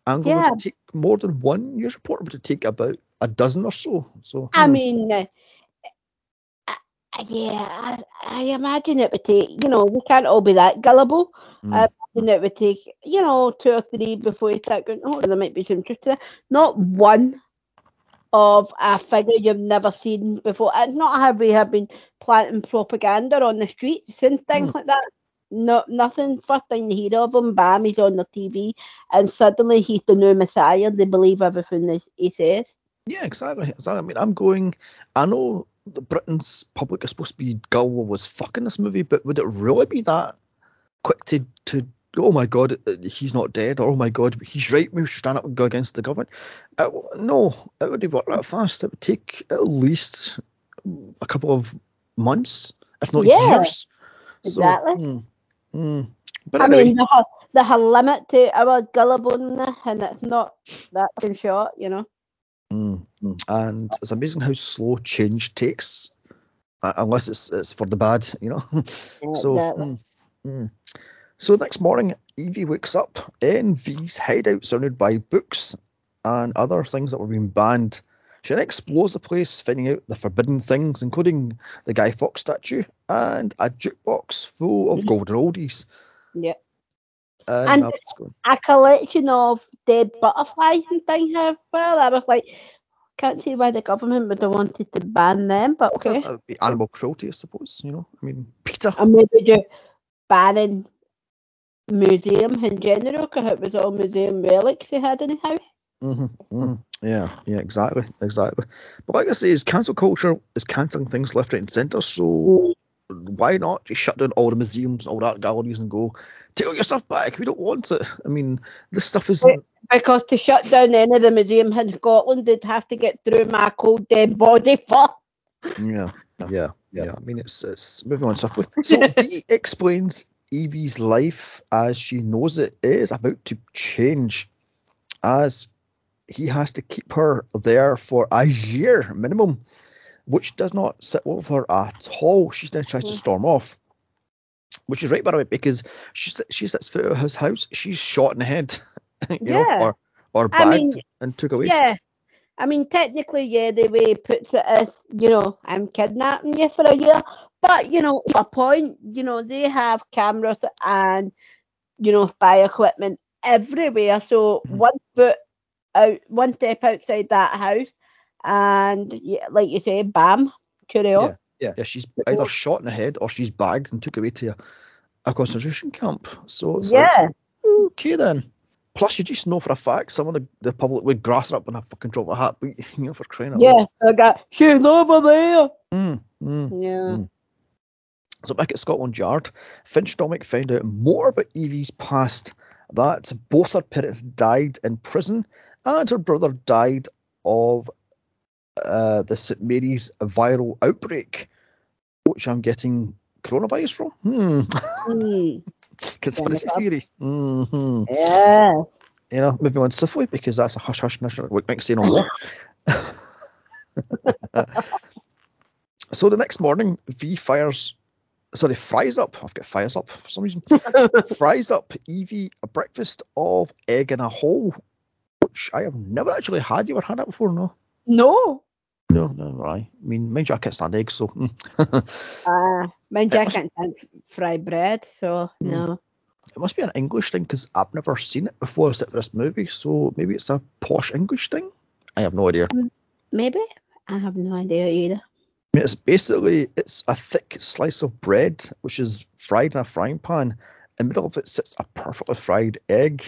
I'm going Yeah. to take more than one news report would take about a dozen or so. So I hmm. mean, uh, yeah, I, I imagine it would take, you know, we can't all be that gullible. Mm. I imagine it would take, you know, two or three before you start going, oh, there might be some truth to that. Not one of a figure you've never seen before. It's not how we have been planting propaganda on the streets and things Mm. like that. No, nothing. First thing you hear of him, bam, he's on the TV, and suddenly he's the new messiah. They believe everything that he says. Yeah, exactly. exactly. I mean, I'm going. I know that Britain's public is supposed to be gullible with fucking this movie, but would it really be that quick to to? Oh my god, uh, he's not dead. Or oh my god, he's right. We should stand up and go against the government. Uh, no, it would work that fast. It would take at least a couple of months, if not Yeah, years. exactly. So, mm, mm. But I anyway, mean, there's a, there's a limit to our gullibleness, and it's not that fucking short, you know. Mm, mm. And it's amazing how slow change takes, uh, unless it's it's for the bad, you know. so, mm, mm. so next morning, Evie wakes up in V's hideout, surrounded by books and other things that were being banned. She then explores the place, finding out the forbidden things, including the Guy Fawkes statue and a jukebox full of golden oldies. Yeah. And, And- A collection of dead butterflies and things as well. I was like, can't see why the government would have wanted to ban them, but okay. that would be animal cruelty, I suppose. You know, I mean, Peter. And maybe just banning museums in general because it was all museum relics they had in the house. hmm hmm Yeah, yeah, exactly, exactly. But like I say, is cancel culture is cancelling things left, right, and centre. So why not just shut down all the museums, all the art galleries, and go take all your stuff back? We don't want it. I mean, this stuff is Wait. Because to shut down any of the museums in Scotland, they'd have to get through my cold dead body first. yeah, yeah, yeah. I mean, it's it's moving on swiftly. So V explains Evie's life as she knows it is about to change, as he has to keep her there for a year minimum, which does not sit well with her at all. She then tries to Mhm. storm off, which is right by the way because she she sits foot of his house, she's shot in the head, you know, Yeah. or or I mean, and took away. Yeah. I mean, technically, yeah, the way he puts it is, you know, I'm kidnapping you for a year. But, you know, a point, you know, they have cameras and, you know, spy equipment everywhere. So Mhm. one foot out, one step outside that house, and yeah, like you say, bam, carry on. Yeah, yeah, she's either shot in the head or she's bagged and took away to a, a concentration camp. So it's like, Yeah. okay then. Plus, you just know for a fact some of the, the public would grass her up in a fucking drop of a hat, but you know, for crying out Yeah. loud. I got, she's over there. Mm, mm. Yeah. Mm. So back at Scotland Yard, Finch Dominic found out more about Evie's past. That both her parents died in prison, and her brother died of uh, the St Mary's viral outbreak, which I'm getting coronavirus from. Hmm. Mm. Conspiracy theory. hmm Yeah. You know, moving on swiftly because that's a hush hush national we might say no more. so the next morning, V fires, sorry, fries up. I've got fires up for some reason. fries up Evie a breakfast of egg in a hole, which I have never actually had. You ever had that before? No. No. No, no, right. I mean, mind you, I can't stand eggs, so. hmm. Uh, mind you, I can't stand fry bread, so Mm. no. it must be an English thing because I've never seen it before except for this movie, so maybe it's a posh English thing. I have no idea. Maybe. I have no idea either. I mean, it's basically it's a thick slice of bread which is fried in a frying pan. In the middle of it sits a perfectly fried egg.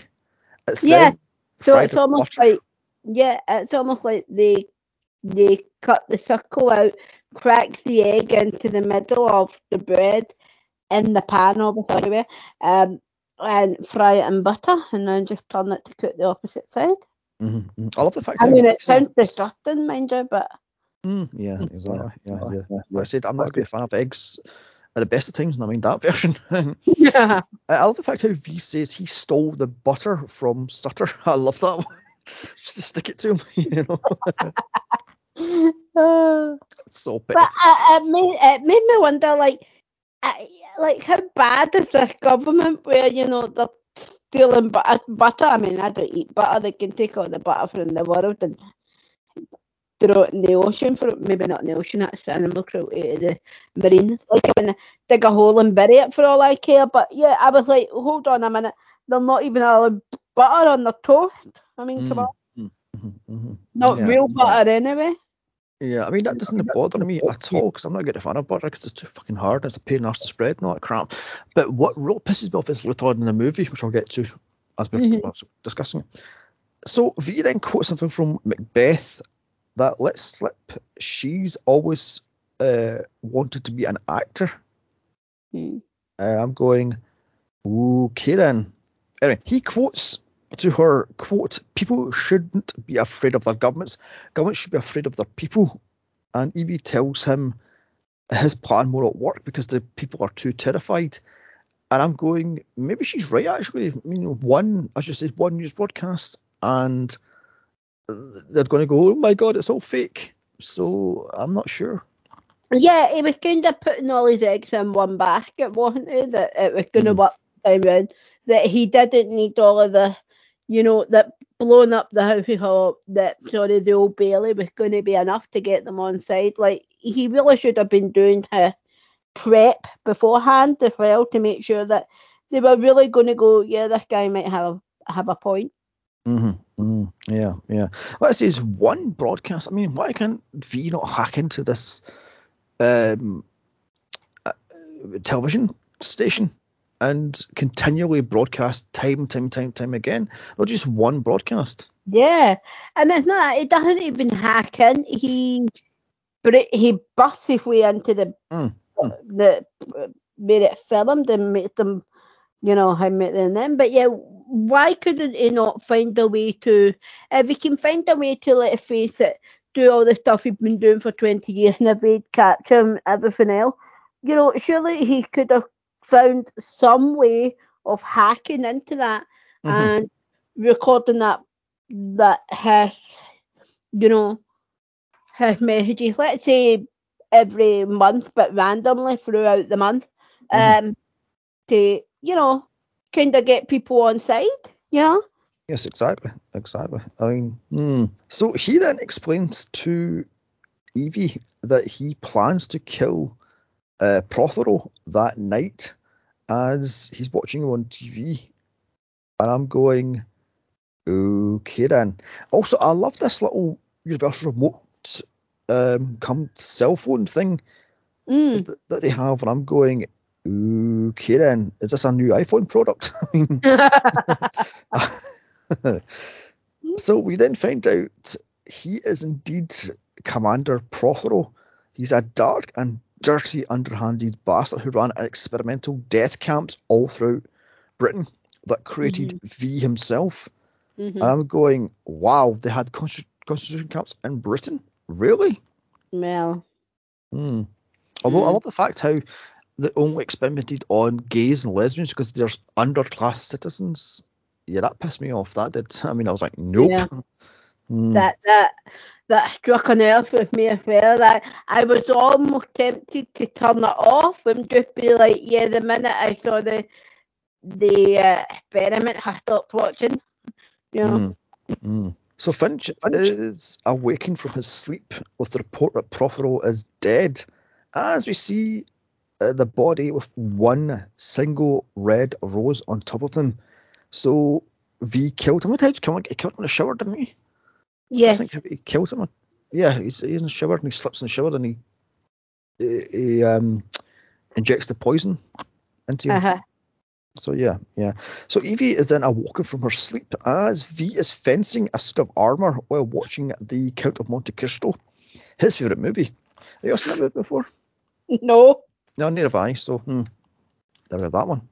It's Yeah, So it's almost butter. like yeah, it's almost like they they cut the circle out, crack the egg into the middle of the bread in the pan obviously anyway, um, and fry it in butter and then just turn it to cook the opposite side. Mhm, mhm. I love the fact. I how mean it sounds disgusting, mind you, but Mm, yeah, exactly. Yeah, yeah. Like I said I'm not a great fan of eggs at the best of times, and I mean that version. yeah. I love the fact how V says he stole the butter from Sutler. I love that one. just to stick it to him, you know. Uh, so but petty. uh, it, made, it made me wonder, like, uh, like how bad is the government where you know they're stealing butter? butter? I mean, I don't eat butter. They can take all the butter from the world and throw it in the ocean for maybe not in the ocean. That's animal cruelty to the marine. Like when they dig a hole and bury it for all I care. But yeah, I was like, hold on a minute. They're not even allowed butter on their toast. I mean, come Mm, on, mhm, mhm. not Yeah, real yeah. butter anyway. Yeah, I mean that doesn't bother me at all because I'm not a good fan of butter because it's too fucking hard. And it's a pain in the arse to spread and all that crap. But what really pisses me off is later on in the movie, which I'll get to as we're Mhm. discussing it. So V then quotes something from Macbeth that let's slip. She's always uh, wanted to be an actor. Hmm. And I'm going, okay then. Anyway, he quotes to her, quote, people shouldn't be afraid of their governments. Governments should be afraid of their people. And Evie tells him his plan won't work because the people are too terrified. And I'm going, maybe she's right actually. I mean, one, as you said, one news broadcast, and they're going to go, oh my god, it's all fake. So I'm not sure. Yeah, he was kind of putting all his eggs in one basket, wasn't he? That it was going to Mm. work time round. That he didn't need all of the, you know, that blowing up the house hall, that sorry, the old Bailey was going to be enough to get them on side. Like he really should have been doing his prep beforehand as well to make sure that they were really going to go. Yeah, this guy might have have a point. hmm hmm Yeah, yeah. Let's say it's one broadcast. I mean, why can't V not hack into this um, uh, television station and continually broadcast time, time, time, time again? Not just one broadcast. Yeah, and it's not. It doesn't even hack in. He, but it, he busts his way into the Mm, the where it filmed and made them, you know, how made them then. But yeah, why couldn't he not find a way to? If he can find a way to let face it, do all the stuff he's been doing for twenty years and evade catch him, everything else, you know, surely he could have found some way of hacking into that mhm. and recording that that his, you know, his messages. Let's say every month, but randomly throughout the month, Mhm. um, to you know, kind of get people on side. You know. Yes, exactly, exactly. I mean, hmm. so he then explains to Evie that he plans to kill uh, Prothero that night as he's watching him on TV, and I'm going, okay then. Also, I love this little universal remote um, come cell phone thing Mm. that, that they have, and I'm going, okay then. Is this a new iPhone product? So we then find out he is indeed Commander Prothero. He's a dark and dirty, underhanded bastard who ran experimental death camps all throughout Britain that created V himself. Mhm. And I'm going, wow, they had concent- concentration camps in Britain? Really? well, Hmm. Although I Mm. love the fact how they only experimented on gays and lesbians because they're underclass citizens. Yeah, that pissed me off. That did. I mean, I was like, nope. Yeah. Hmm. that that that struck a nerve with me as well. That I was almost tempted to turn it off and just be like, yeah, the minute I saw the the uh, experiment, I stopped watching. You know. Mm, mm. So Finch is awakened from his sleep with the report that Prothero is dead, as we see uh, the body with one single red rose on top of him. So V killed him. What times killed him? He killed him in the shower, didn't he? I think he killed him. Yeah, he's, he's in the shower and he slips in the shower and he he, he um, injects the poison into him. Uh-huh. So yeah, yeah. So Evie is then awoken from her sleep as V is fencing a suit of armor while watching the Count of Monte Cristo, his favorite movie. Have you ever seen that movie before? No. No, neither have I. So hmm, never had that one.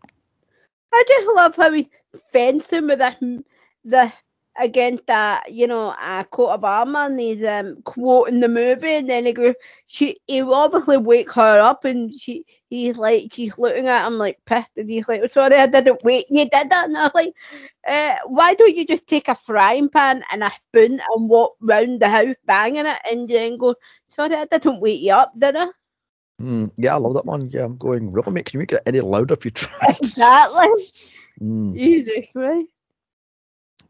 I just love how he fencing with this the against that, you know, a coat of armour and he's um, quoting the movie and then he goes, she, he will obviously wake her up and she, he's like, she's looking at him like pissed and he's like, sorry, I didn't wait, you did that. And I was like, uh, why don't you just take a frying pan and a spoon and walk round the house banging it and then go, sorry, I didn't wake you up, did I? Mm, yeah, I love that one. Yeah, I'm going, really, mate, can you make it any louder if you try? Exactly. Mm. Jesus Christ.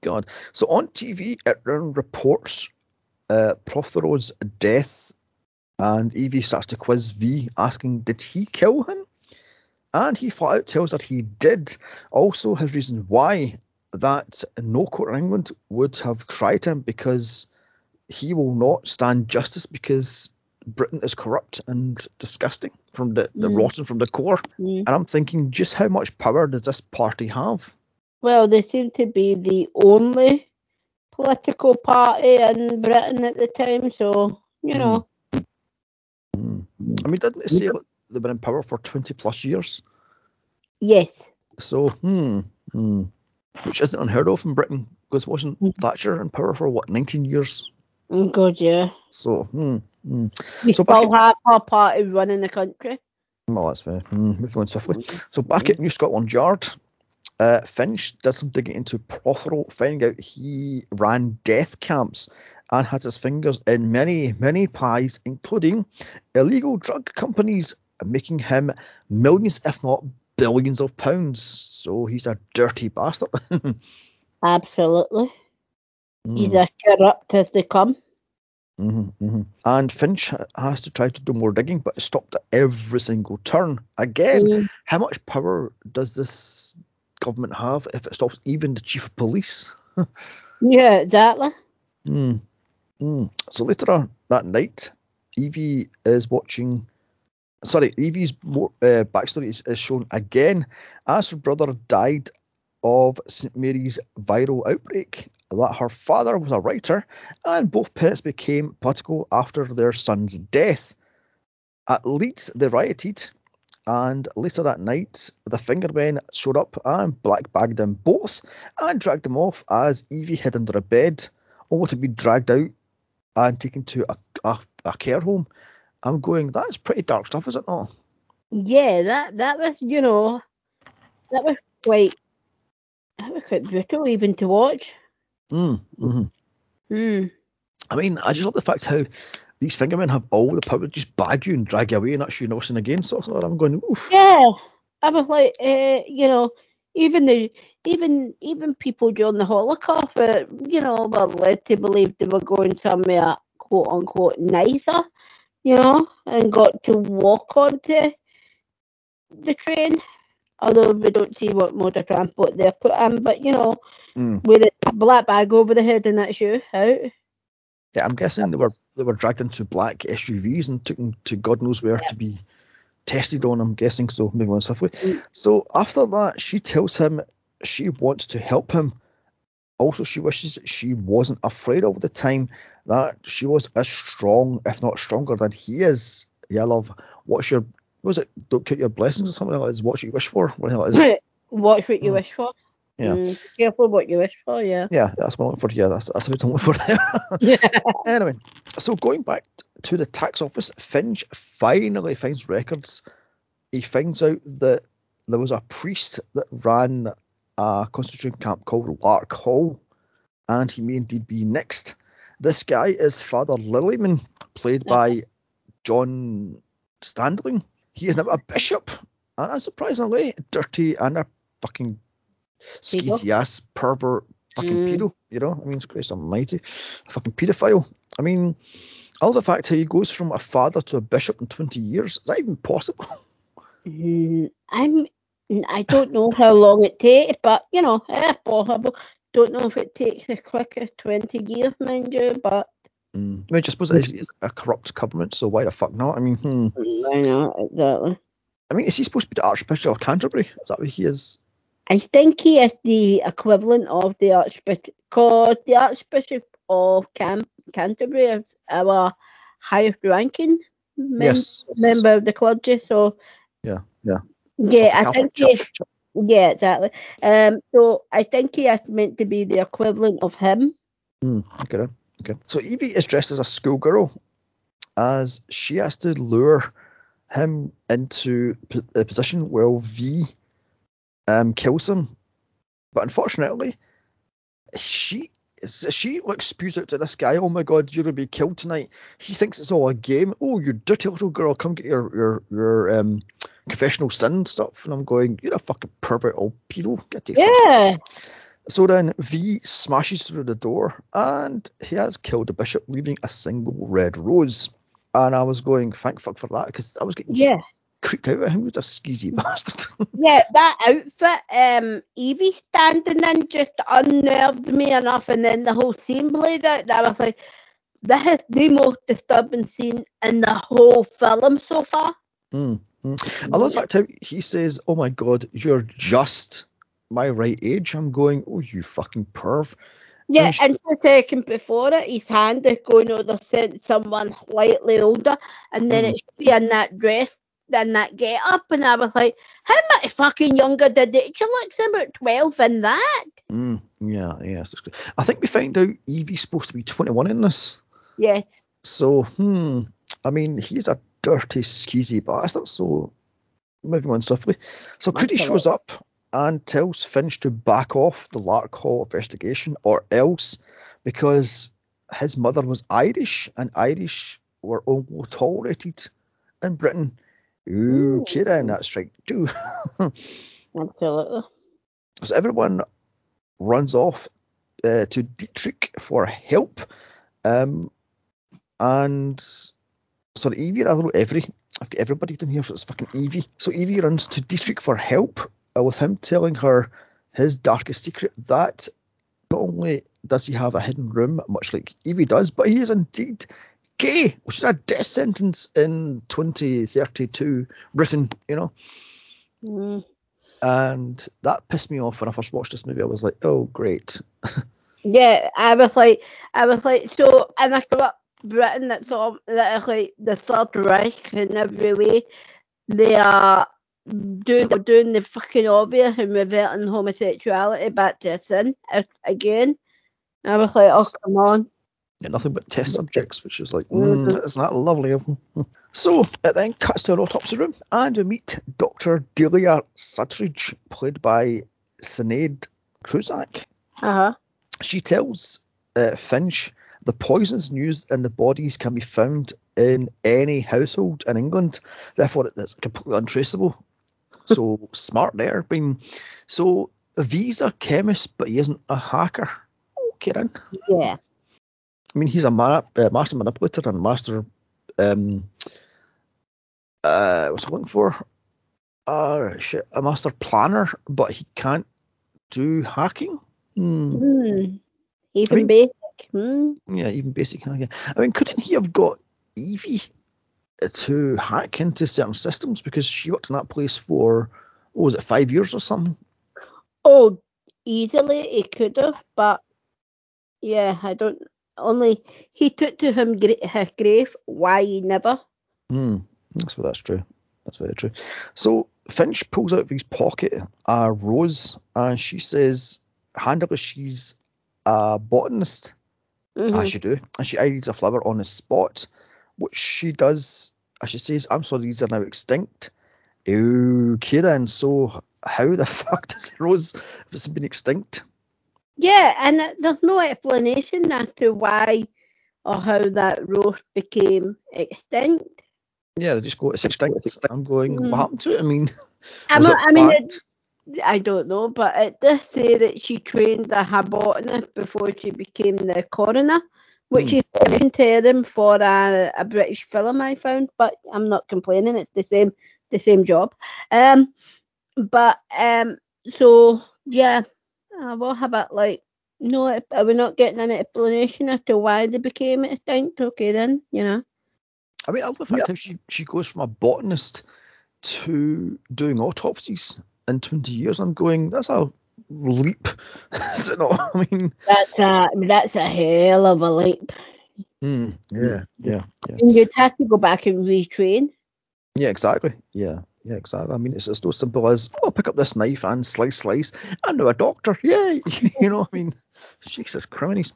God. So on TV, it reports uh, Prothero's death, and Evie starts to quiz V, asking, Did he kill him? And he flat out tells her he did. Also, his reason why that no court in England would have tried him because he will not stand justice because Britain is corrupt and disgusting from the, the Mm. rotten from the core. Mm. And I'm thinking, just how much power does this party have? Well, they seem to be the only political party in Britain at the time, so you Hmm. know. Mm. I mean, didn't they say like, they've been in power for 20 plus years? Yes. So, hmm, hmm. Which isn't unheard of in Britain, because wasn't Mm. Thatcher in power for what, 19 years? Oh God, yeah. So, hmm, hmm. We So still have our party running the country. Well, that's fair. Hmm, moving on swiftly. Mm. So back at New Scotland Yard, uh, Finch did some digging into Prothero, finding out he ran death camps and had his fingers in many, many pies, including illegal drug companies, making him millions, if not billions of pounds. So he's a dirty bastard. Absolutely. He's Mm, as corrupt as they come. mhm, mhm. And Finch has to try to do more digging, but stopped at every single turn. Again, Mm. how much power does this government have if it stops even the chief of police? Yeah, exactly. Mm. Mm. So later on that night, Evie is watching. Sorry, Evie's uh, backstory is, is shown again as her brother died of St Mary's viral outbreak. That her father was a writer, and both parents became political after their son's death. At Leeds, they rioted, and later that night, the fingermen showed up and black bagged them both and dragged them off as Evie hid under a bed, only to be dragged out and taken to a, a, a care home. I'm going, that's pretty dark stuff, is it not? Yeah, that that was, you know, that was quite that was quite brutal even to watch. Mm, hmm Mm. I mean, I just love the fact how these fingermen have all the power to just bag you and drag you away and that's you seen again. So, so I'm going, oof. Yeah, I was like, uh, you know, even the even even people during the Holocaust, were, you know, were led to believe they were going somewhere quote unquote nicer, you know, and got to walk onto the train. Although we don't see what mode of transport they're put in, but you know, Mm. with a black bag over the head and that's you out. Yeah, I'm guessing they were they were dragged into black SUVs and taken to God knows where to be tested on. I'm guessing so. Maybe on. Mm. So after that, she tells him she wants to help him. Also, she wishes she wasn't afraid all the time. That she was as strong, if not stronger, than he is. Yeah, love. What's your what was it? Don't count your blessings or something like that. Is what you wish for? What the hell is it? Watch what you Mm. wish for. Yeah. Mm, careful what you wish for, yeah. Yeah, that's what I'm looking for. Yeah, that's that's what I'm looking for there. Yeah. Anyway, so going back to the tax office, Finch finally finds records. He finds out that there was a priest that ran a concentration camp called Larkhill, and he may indeed be next. This guy is Father Lilliman, played by John Standing. He is now a bishop, and unsurprisingly, dirty and a fucking skeezy ass pervert fucking Mm. pedo, you know? I mean, Christ almighty, a fucking paedophile. I mean, all the fact how he goes from a father to a bishop in 20 years, is that even possible? Mm, I'm. I don't know how long it takes, but you know, it's possible. Don't know if it takes as quick as twenty years, mind you, but Mm. I mean, I suppose it is a corrupt government, so why the fuck not? I mean, hmm. I know exactly. I mean, is he supposed to be the Archbishop of Canterbury? Is that what he is? I think he is the equivalent of the Archbishop, cause the Archbishop of Cam- Canterbury is our highest ranking mem- Yes. member of the clergy. So Yeah, yeah. yeah, I think he, Yeah, exactly. Um, so I think he is meant to be the equivalent of him. Mm, okay, okay. So Evie is dressed as a schoolgirl, as she has to lure him into p- a position where V um, kills him. But unfortunately, she she like spews out to this guy, "Oh my God, you're gonna be killed tonight." He thinks it's all a game. Oh, you dirty little girl, come get your your your um confessional sin stuff. And I'm going, you're a fucking pervert old pedo. Get the fuck Yeah. so then V smashes through the door and he has killed the bishop, leaving a single red rose. And I was going, thank fuck for that, because I was getting Yeah. Creeped out at him. He was a skeezy bastard. Yeah, that outfit, um, Evie standing in just unnerved me enough, and then the whole scene played out. That I was like, this is the most disturbing scene in the whole film so far. Mm, mm. I love the fact how he says, oh my god, you're just my right age. I'm going, oh, you fucking perv. Yeah, And and the second before it, his hand is going, oh, they've sent someone slightly older, and then Mm. it's she in that dress, in that get up, and I was like, how much fucking younger did it? She looks about 12 in that. Mm, yeah, yes. good. I think we find out Evie's supposed to be 21 in this. Yes. So, hmm, I mean, he's a dirty, skeezy bastard. So, moving on swiftly. So, That's shows up and tells Finch to back off the Larkhill investigation or else because his mother was Irish and Irish were only tolerated in Britain. Ooh. Okay, then, that's right, too. Absolutely. So everyone runs off uh, to Dietrich for help. Um, and sorry, Evie, I don't know every. I've got everybody down here, so it's fucking Evie. So Evie runs to Dietrich for help, uh, with him telling her his darkest secret that not only does he have a hidden room, much like Evie does, but he is indeed gay, which is a death sentence in 2032 Britain, you know Mm. and that pissed me off when I first watched this movie. I was like, oh great. Yeah, I was like, I was like, so, and I grew up Britain, that's all, that is like the Third Reich in every way. They are doing, doing the fucking obvious and reverting homosexuality back to a sin again. I was like, oh, come on. Yeah, nothing but test subjects, which is like, Mhm. mm, isn't that lovely of them? So it then cuts to an autopsy room, and we meet Dr. Delia Surridge, played by Sinead Cusack. Uh huh. She tells uh, Finch the poisons used in the bodies can be found in any household in England, therefore it's completely untraceable. So smart there. Being so V's a chemist, but he isn't a hacker. Okay then. Yeah. I mean, he's a ma- uh, master manipulator and master. Um, uh, what's I looking for? Uh, shit, a master planner, but he can't do hacking. Hmm. Hmm. Even mean- basic. Hmm. Yeah, even basic hacking. I mean, couldn't he have got Evie to hack into certain systems because she worked in that place for what was it, five years or something? Oh, easily he could have, but yeah, I don't. Only he took to him his grave. Why he never? Hmm, that's well, that's true. That's very true. So Finch pulls out of his pocket a rose, and she says, handily, she's a botanist, Mhm. as you do, and she ideas a flower on the spot, which she does. As she says, "I'm sorry, these are now extinct." Okay, then. So how the fuck does the rose if it's been extinct? Yeah, and there's no explanation as to why or how that rose became extinct. Yeah, they just go, it's extinct. I'm going, Hmm. what happened to it? I mean, I it I mean, it, I don't know, but it does say that she trained a botanist before she became the coroner, which Hmm. is interim for a, a British film I found. But I'm not complaining; it's the same, the same job. Um, but um, so yeah, I will have it like. No, are we not getting an explanation as to why they became extinct? Okay, then you know. I mean, I love the fact how she, she goes from a botanist to doing autopsies in 20 years. I'm going, that's a leap. Is it not? I mean, That's a that's a hell of a leap. mm, yeah, yeah, yeah. And you'd have to go back and retrain. Yeah, exactly. Yeah, yeah, exactly. I mean, it's, it's so simple as, oh, pick up this knife and slice, slice. I know a doctor. Yay! you know, I mean, Jesus Christ.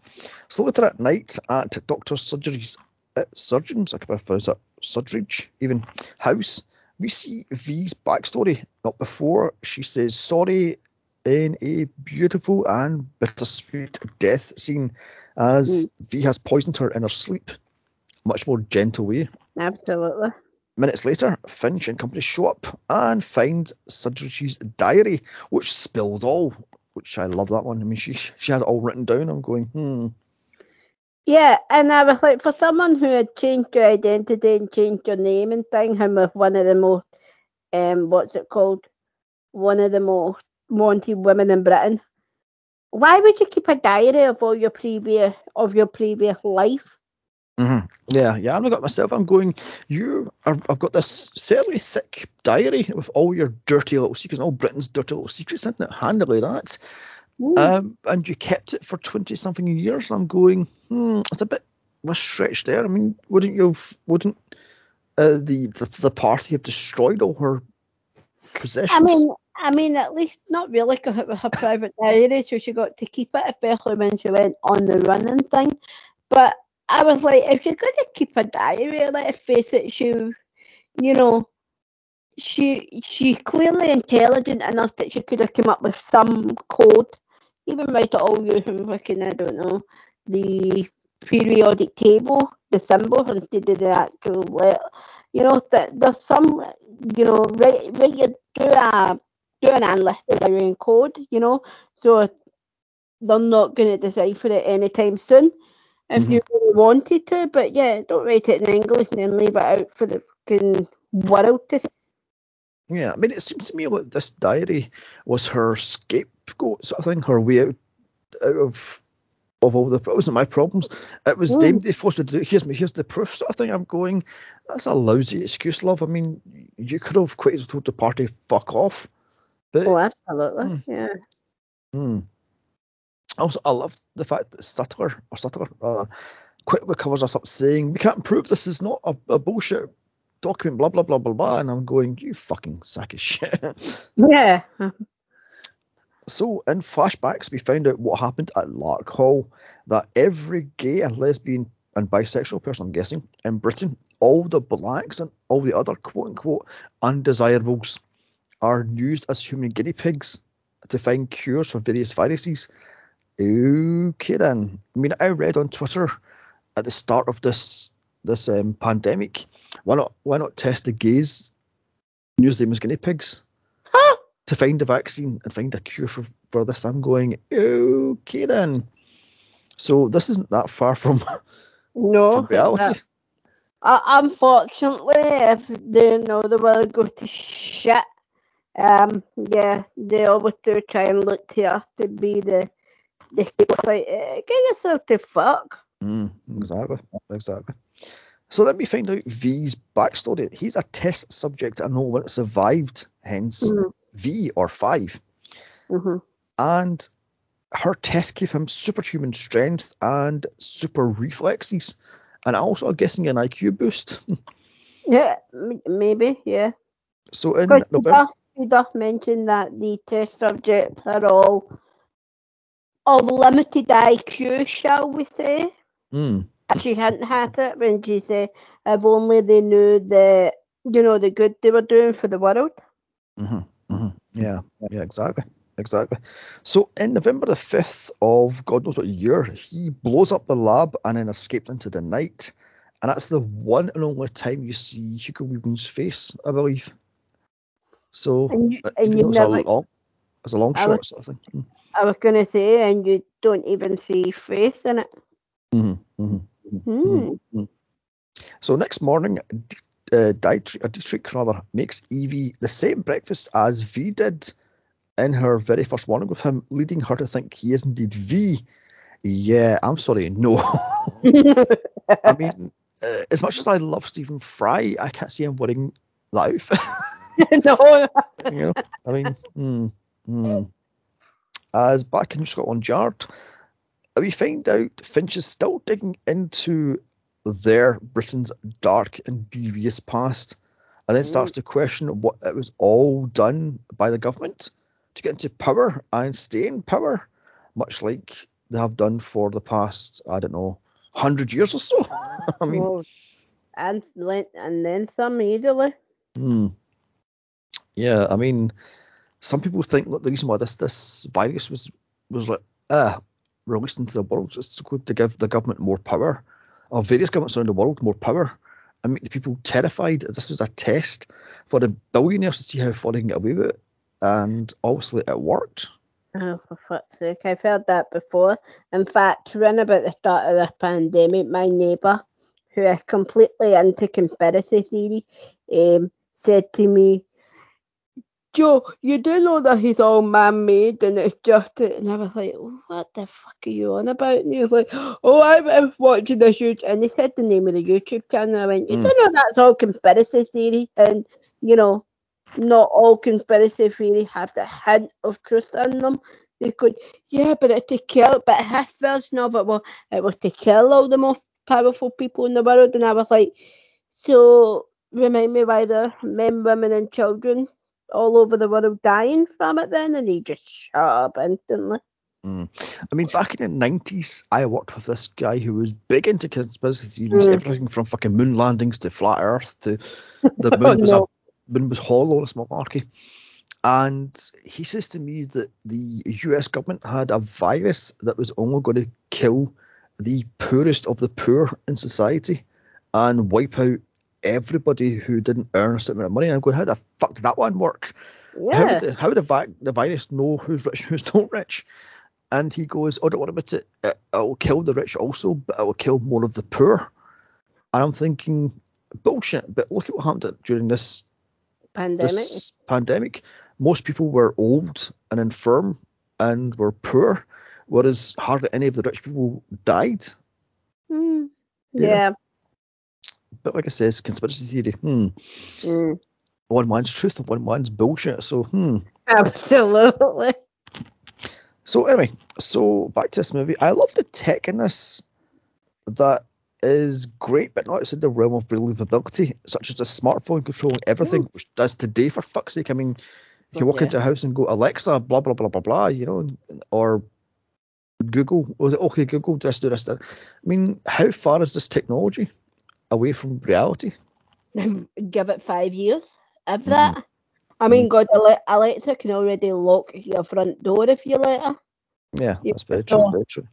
So later at night at Dr. Surgery's, uh, Surgeons, I could pronounce that, Sudridge, even, house, we see V's backstory. Not before she says sorry in a beautiful and bittersweet death scene as mm. V has poisoned her in her sleep. Much more gentle way. Absolutely. Minutes later, Finch and company show up and find Surridge's diary, which spills all, which I love that one. I mean, she she had it all written down. I'm going, hmm. Yeah, and I was like, for someone who had changed your identity and changed your name and thing, him with one of the most, um, what's it called? One of the most wanted women in Britain. Why would you keep a diary of all your previous of your previous life? Mm-hmm. Yeah, yeah. I've got myself. I'm going. You, are, I've got this fairly thick diary with all your dirty little secrets, all Britain's dirty little secrets in it. Handily that. Um, and you kept it for twenty something years. And I'm going. Hmm, it's a bit of a stretch there. I mean, wouldn't you? Have, wouldn't uh, the, the the party have destroyed all her possessions? I mean, I mean, at least not really because it was her private diary, so she got to keep it, especially when she went on the running thing. But I was like, if you're going to keep a diary, let's face it, she, you know, she she's clearly intelligent enough that she could have come up with some code, even write it all using fucking, I don't know, the periodic table, the symbol instead of the actual letter. You know, that there's some, you know, write you do a do an analytic around code, you know, so they're not going to decipher it anytime soon if mm-hmm. you really wanted to. But yeah, don't write it in English and then leave it out for the fucking world to see. Yeah, I mean, it seems to me like this diary was her scapegoat sort of thing, her way out, out of of all the it wasn't my problems. It was mm. them they forced me to do. Here's me, here's the proof sort of thing. I'm going. That's a lousy excuse, love. I mean, you could have quit as told the party fuck off. But, oh, absolutely, mm, yeah. Mm. Also, I love the fact that Sutler or Sutler rather quickly covers us up saying we can't prove this is not a, a bullshit document, blah blah blah blah blah. And I'm going, you fucking sack of shit. Yeah. So in flashbacks, we found out what happened at Larkhill. That every gay and lesbian and bisexual person, I'm guessing, in Britain, all the blacks and all the other quote unquote undesirables are used as human guinea pigs to find cures for various viruses. Okay then. I mean, I read on Twitter at the start of this this um, pandemic, why not why not test the gays, them as guinea pigs huh? to find a vaccine and find a cure for, for this? I'm going okay then. So this isn't that far from no from reality. Uh, unfortunately, if they know the world go to shit, um, yeah, they always do try and look to us to be the like, uh, get yourself to fuck. Mm, exactly, exactly. So let me find out V's backstory. He's a test subject and no one survived, hence mm-hmm. V or 5 mm-hmm. And her test gave him superhuman strength and super reflexes, and also I'm guessing an IQ boost. yeah, maybe, yeah. So in November, he does mention that the test subjects are all of limited IQ, shall we say? Mm. She hadn't had it when she said, if only they knew the, you know, the good they were doing for the world. Mm-hmm, mm-hmm. Yeah, yeah, exactly. Exactly. So in November the 5th of God knows what year, he blows up the lab and then escapes into the night. And that's the one and only time you see Hugo Weaving's face, I believe. So and you, and you never, a long, it's a long shot was, sort of thing. Mm. I was going to say, and you don't even see faith in it. Mm-hmm, mm-hmm, mm-hmm, mm-hmm. So next morning, uh, Dietrich, uh, Dietrich rather makes Evie the same breakfast as V did in her very first morning with him, leading her to think he is indeed V. Yeah, I'm sorry, no. I mean, uh, as much as I love Stephen Fry, I can't see him wearing that outfit. no. you know, I mean, mm, mm. as back in Scotland Yard, we find out Finch is still digging into their Britain's dark and devious past, and then starts to question what it was all done by the government to get into power and stay in power, much like they have done for the past, I don't know, hundred years or so. I mean, Well, and then- and then some easily. hmm. yeah, I mean, some people think look, the reason why this this virus was was like uh, released into the world is to, to give the government more power, or various governments around the world more power, and make the people terrified. This was a test for the billionaires to see how far they can get away with it, and obviously it worked. Oh, for fuck's sake, I've heard that before. In fact, when about the start of the pandemic, my neighbour, who is completely into conspiracy theory, um, said to me, Joe, you do know that he's all man made and it's just. It and I was like, what the fuck are you on about? And he was like, oh, I was watching this YouTube. And he said the name of the YouTube channel. I went, you Mm. do know that's all conspiracy theory? And, you know, not all conspiracy theory have the hint of truth in them. They could, yeah, but it's to kill, but his version of it, well, it was to kill all the most powerful people in the world. And I was like, so remind me why are men, women, and children all over the world dying from it then? And he just shut up instantly. I mean, back in the 90s, I worked with this guy who was big into conspiracy theories, Mm. everything from fucking moon landings to flat Earth to the Oh, moon was no. a moon was hollow, it's malarkey. And he says to me that the US government had a virus that was only going to kill the poorest of the poor in society and wipe out everybody who didn't earn a certain amount of money. And I'm going, how the fuck did that one work? How Yeah. would, the, how the, vi- the virus know who's rich and who's not rich? And he goes, Oh, don't worry about it. it. It'll kill the rich also, but it will kill more of the poor. And I'm thinking, bullshit. But look at what happened during this Pandemic. this pandemic. Most people were old and infirm and were poor, whereas hardly any of the rich people died. Mm. Yeah. Yeah. But like I says, conspiracy theory. Hmm. Mm. One man's truth and one man's bullshit. So hmm. Absolutely. So anyway, so back to this movie. I love the tech in this that is great, but not in the realm of believability, such as a smartphone controlling everything, which does today for fuck's sake. I mean, you can walk Yeah. into a house and go, Alexa, blah blah blah blah blah, you know, or Google, was it okay Google, just do this, that. I mean, how far is this technology away from reality? Give it five years. If Mm-hmm. that. I mean, God, Ale- Alexa can already lock your front door if you let her. Yeah, that's very true. Very true.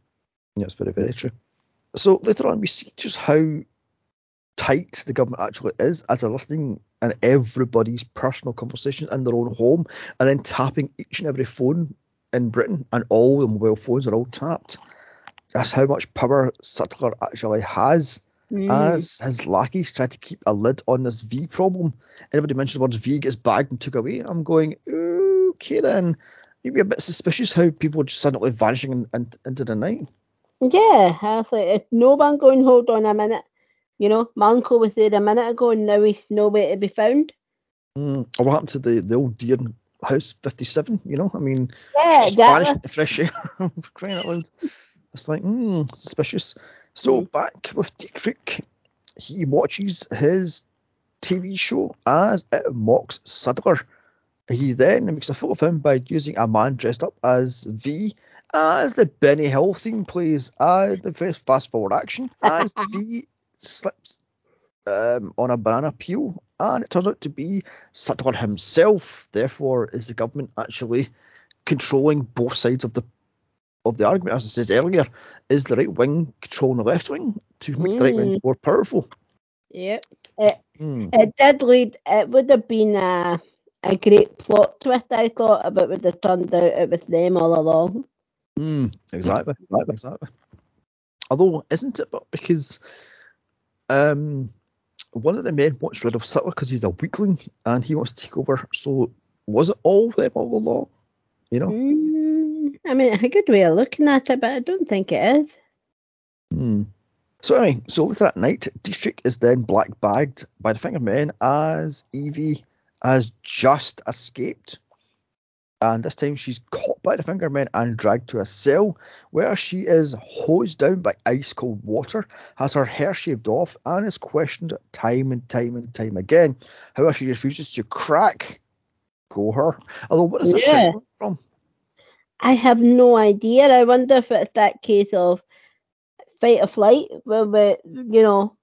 Yeah, it's very, very true. So later on, we see just how tight the government actually is as they're listening in everybody's personal conversations in their own home and then tapping each and every phone in Britain, and all the mobile phones are all tapped. That's how much power Sutler actually has Mm. as his lackeys tried to keep a lid on this V problem. Anybody mentions the words V gets bagged and took away, I'm going, okay then. You'd be a bit suspicious how people are just suddenly vanishing in, in, into the night. Yeah, I was like, if no one going, hold on a minute. You know, my uncle was there a minute ago and now he's nowhere to be found. Mm. Or what happened to the, the old deer House 57, you know? I mean, Yeah, just vanished into fresh air. Crying out loud. It's like, hmm, suspicious. So Mm. back with Dietrich, he watches his TV show as it mocks Sutler. He then makes a fool of him by using a man dressed up as V, as the Benny Hill theme plays, the first fast forward action, as V slips um, on a banana peel, and it turns out to be Sutler himself. Therefore, is the government actually controlling both sides of the of the argument? As I said earlier, is the right wing controlling the left wing to make the right wing more powerful? Yep. It, Hmm. it did lead, it would have been a, a great plot twist, I thought, if it would have turned out it was them all along. Mm, exactly, exactly, exactly. Although, isn't it? But because um, one of the men wants rid of Sutler because he's a weakling and he wants to take over. So, was it all them all along? You know. Mm, I mean, a good way of looking at it, but I don't think it is. Hmm. So anyway, so later that night, Dietrich is then black bagged by the Finger Men as Evie has just escaped. and this time she's caught by the fingermen and dragged to a cell where she is hosed down by ice cold water, has her hair shaved off, and is questioned time and time and time again. However, she refuses to crack. Go her. Although, what is this Yeah. from? I have no idea. I wonder if it's that case of fight or flight, where we, you know,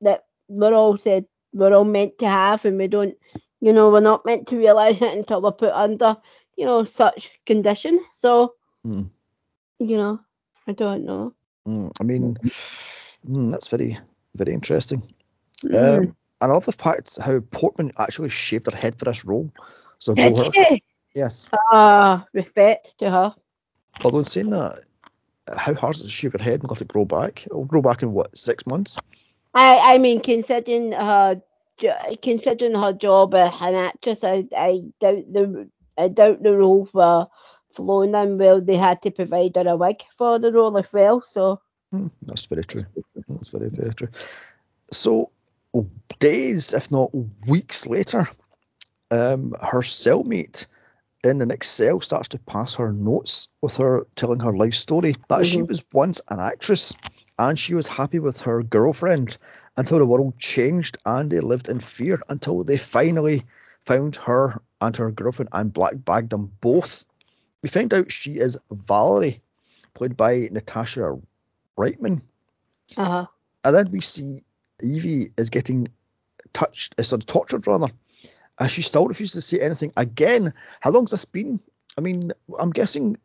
that we're all said we're all meant to have, and we don't, you know, we're not meant to realise it until we're put under, you know, such condition. So, Hmm. you know, I don't know. Mm, I mean, mm, that's very, very interesting. Mm. Um, and I love the fact how Portman actually shaved her head for this role. So go Did her. Yes. Ah, respect to her. Although in saying that, how hard is it to shave your head and let it grow back? It'll grow back in what, six months? I, I mean, considering her, considering her job as an actress, I, I doubt the, I doubt the role for flown in well. They had to provide her a wig for the role as well. So, Hmm, that's very true. That's very, very true. So, days, if not weeks later, um, her cellmate in the Excel starts to pass her notes with her telling her life story that she Mhm. was once an actress and she was happy with her girlfriend until the world changed and they lived in fear until they finally found her and her girlfriend and black bagged them both. We find out she is Valerie, played by Natasha Wightman. uh, And then we see Evie is getting touched, uh, sort of tortured rather, and she still refuses to say anything. Again, how long's this been? I mean, I'm guessing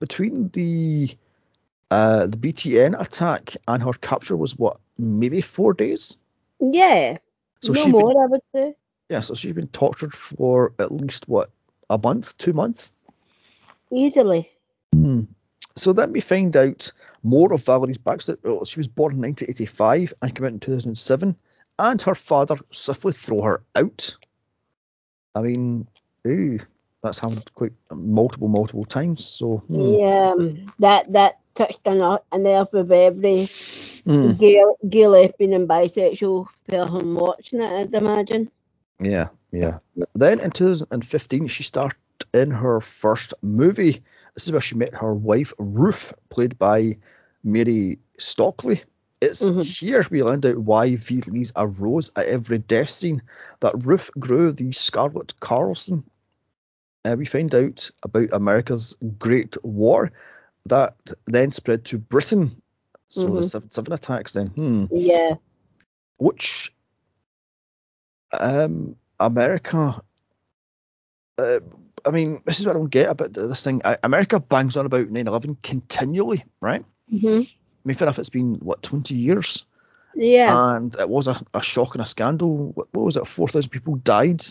between the uh, the BTN attack and her capture was what, maybe four days? yeah, So no she's been- more, I would say. Yeah, so she's been tortured for at least what, a month, two months? Easily. Hmm. So then we find out more of Valerie's backstory. Oh, she was born in 1985 and came out in 2007, and her father swiftly threw her out. I mean, ooh, that's happened quite multiple, multiple times. So, hmm. Yeah, um, that that touched on a, nerve with every Hmm. gay, gay, lesbian, and bisexual person watching it. I'd imagine. Yeah, yeah. Then in 2015, she starred in her first movie. This is where she met her wife, Ruth, played by Mary Stockley. It's Mhm. here we learned out why V leaves a rose at every death scene, that Ruth grew the Scarlet Carson. Uh, we find out about America's Great War that then spread to Britain. So the Mhm. seven, seven attacks then. Hmm Yeah. which um America uh, I mean this is what I don't get about this thing America bangs on about 9-11 continually right hmm I mean fair enough it's been what 20 years Yeah. and it was a, a shock and a scandal what, what was it 4,000 people died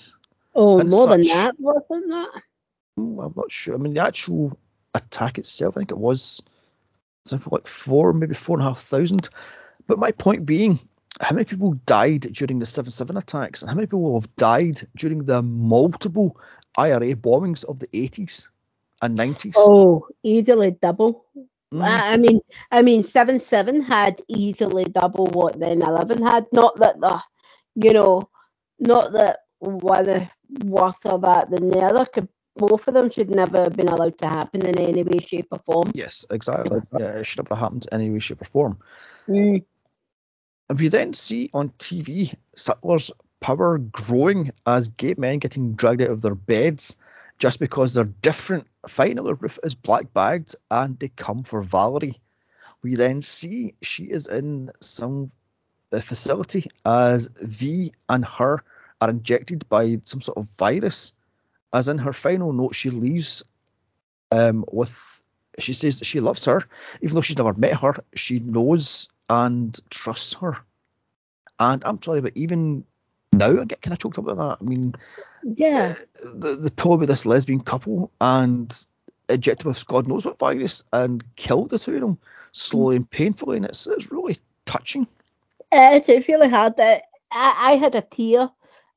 oh, more than that, wasn't that? Hmm, I'm not sure I mean the actual attack itself I think it was something like four maybe four and a half thousand but my point being how many people died during the 7-7 attacks and how many people have died during the multiple IRA bombings of the 80s and 90s? Oh, easily double. Mm, I mean, I mean, seven seven had easily double what then eleven had. Not that the, you know, not that one is worse or that than the other. Could, both of them should never have been allowed to happen in any way, shape, or form. yes, exactly. Yeah, it should never have happened in any way, shape, or form. Mm. And we then see on TV Sutler's power growing as gay men getting dragged out of their beds just because they're different. Finally, Ruth is black bagged and they come for Valerie. We then see she is in some uh, facility as V and her are injected by some sort of virus. As in her final note, she leaves um, with she says that she loves her, even though she's never met her. She knows and trusts her. And I'm sorry, but even now I get kind of choked up about that. I mean, Yeah. uh, the the pull with this lesbian couple and injected with God knows what virus and killed the two of them slowly and painfully, and it's it's really touching. It's, it's really hard. That I, I had a tear.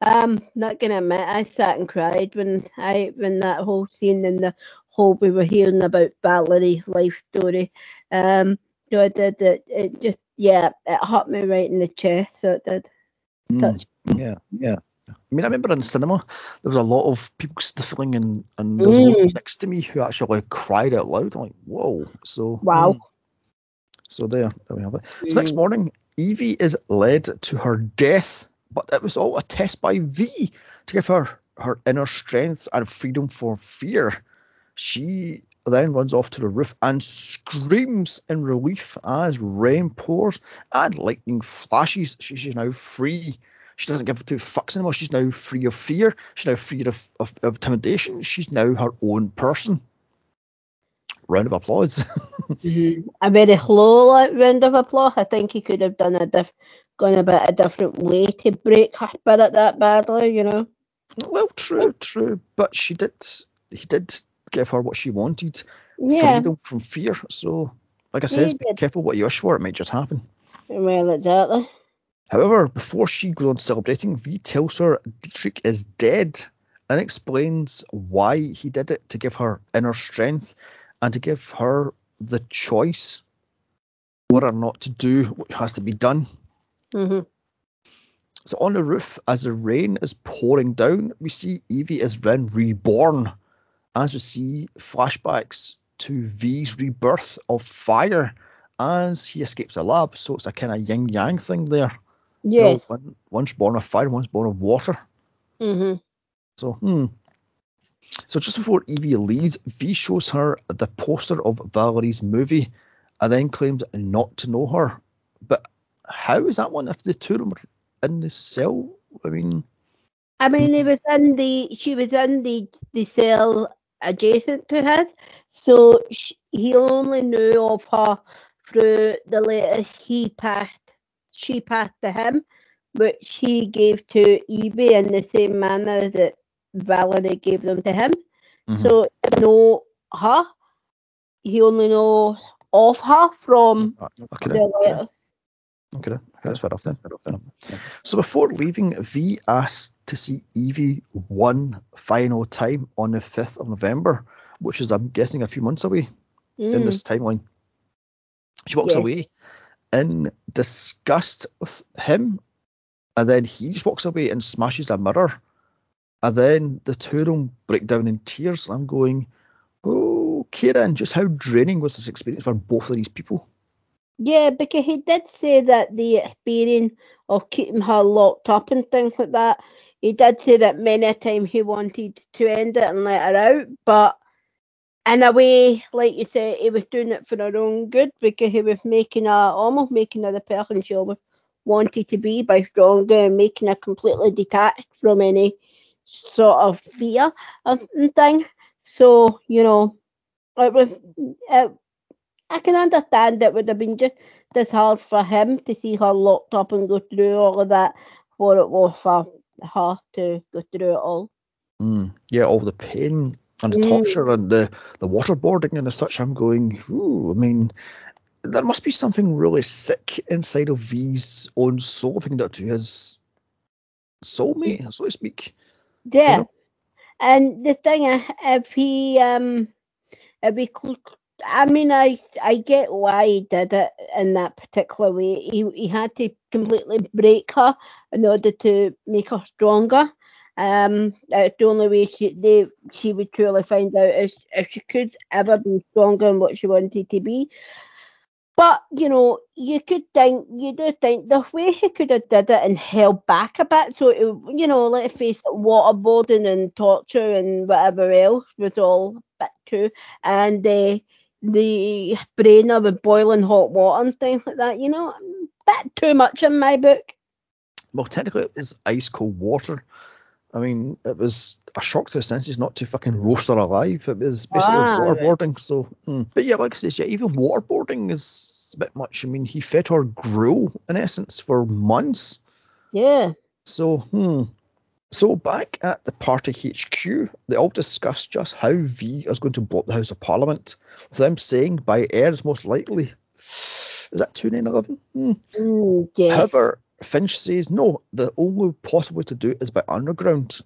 Um, not gonna admit, I sat and cried when I when that whole scene and the whole we were hearing about Valerie's life story. Um, so I did it. It just yeah, it hit me right in the chest. So it did. Mm, Touch. yeah, yeah. I mean, I remember in cinema there was a lot of people sniffling, and and there was one Mm. next to me who actually cried out loud. I'm like, whoa! So Wow. hmm. So there, there we have it. So next Mm. morning, Evie is led to her death, but it was all a test by V to give her her inner strength and freedom for fear. She then runs off to the roof and screams in relief as rain pours and lightning flashes. She- She's now free. She doesn't give two fucks anymore. She's now free of fear. She's now free of, of, of intimidation. She's now her own person. Round of applause. Mhm. A very like, round of applause. I think he could have done a diff- gone a bit a different way to break her spirit that badly, you know. Well, true, true, but she did. He did give her what she wanted, Yeah. freedom from fear. So, like I said, be careful what you wish for; it might just happen. Well, exactly. However, before she goes on celebrating, V tells her Dietrich is dead and explains why he did it to give her inner strength and to give her the choice whether or not to do what has to be done. hmm So on the roof, as the rain is pouring down, we see Evie is then reborn, as we see flashbacks to V's rebirth of fire as he escapes the lab. So it's a kind of yin yang thing there. You know, Yes. one, one's born of fire, one's born of water. hmm So, hmm. So just before Evie leaves, V shows her the poster of Valerie's movie and then claims not to know her. But how is that one if the two of them are in the cell? I mean, I mean, he was in the she was in the the cell adjacent to his, so sh he only knew of her through the letter he passed. She passed to him, which he gave to Evie in the same manner that Valerie gave them to him. Mhm. So he know her. He only know of her from Uh, okay, the letter. Okay, that's fair enough then. Fair enough then. So before leaving, V asked to see Evie one final time on the 5th of November, which is, I'm guessing, a few months away. in Mm. this timeline. She walks Yeah. away in disgust with him, and then he just walks away and smashes a mirror. And then the two of them break down in tears. I'm going, oh, Kieran, just how draining was this experience for both of these people? Yeah, because he did say that the experience of keeping her locked up and things like that, he did say that many a time he wanted to end it and let her out, but in a way, like you say, he was doing it for her own good because he was making her almost making her the person she always wanted to be by stronger and making her completely detached from any sort of fear of and thing. So, you know, it was it, I can understand it would have been just as hard for him to see her locked up and go through all of that what it was for her to go through it all. Mm, yeah, all the pain and the Mm. torture and the, the waterboarding and as such. I'm going, ooh, I mean, there must be something really sick inside of V's own soul if he can do it to his soulmate, so to speak. Yeah. know? And the thing is, if he um if he I mean I I get why he did it in that particular way. He he had to completely break her in order to make her stronger. Um, that's the only way she they she would truly find out is if she could ever be stronger in what she wanted to be. But you know, you could think you do think the way he could have did it and held back a bit, so it, you know, let's face it, waterboarding and torture and whatever else was all a bit too, and uh, the her with boiling hot water and things like that, you know, a bit too much in my book. Well, technically, it was ice cold water. I mean, it was a shock to the senses not to fucking roast her alive. It was basically Ah, right. waterboarding. So, mm. but yeah, like I said, yeah, even waterboarding is a bit much. I mean, he fed her gruel in essence for months. Yeah. So, hmm. So back at the party HQ, they all discuss just how V is going to block the House of Parliament, with them saying by air is most likely. Is that 2911? Hmm. Mm, yes. However, Finch says no, the only possible way to do it is by underground.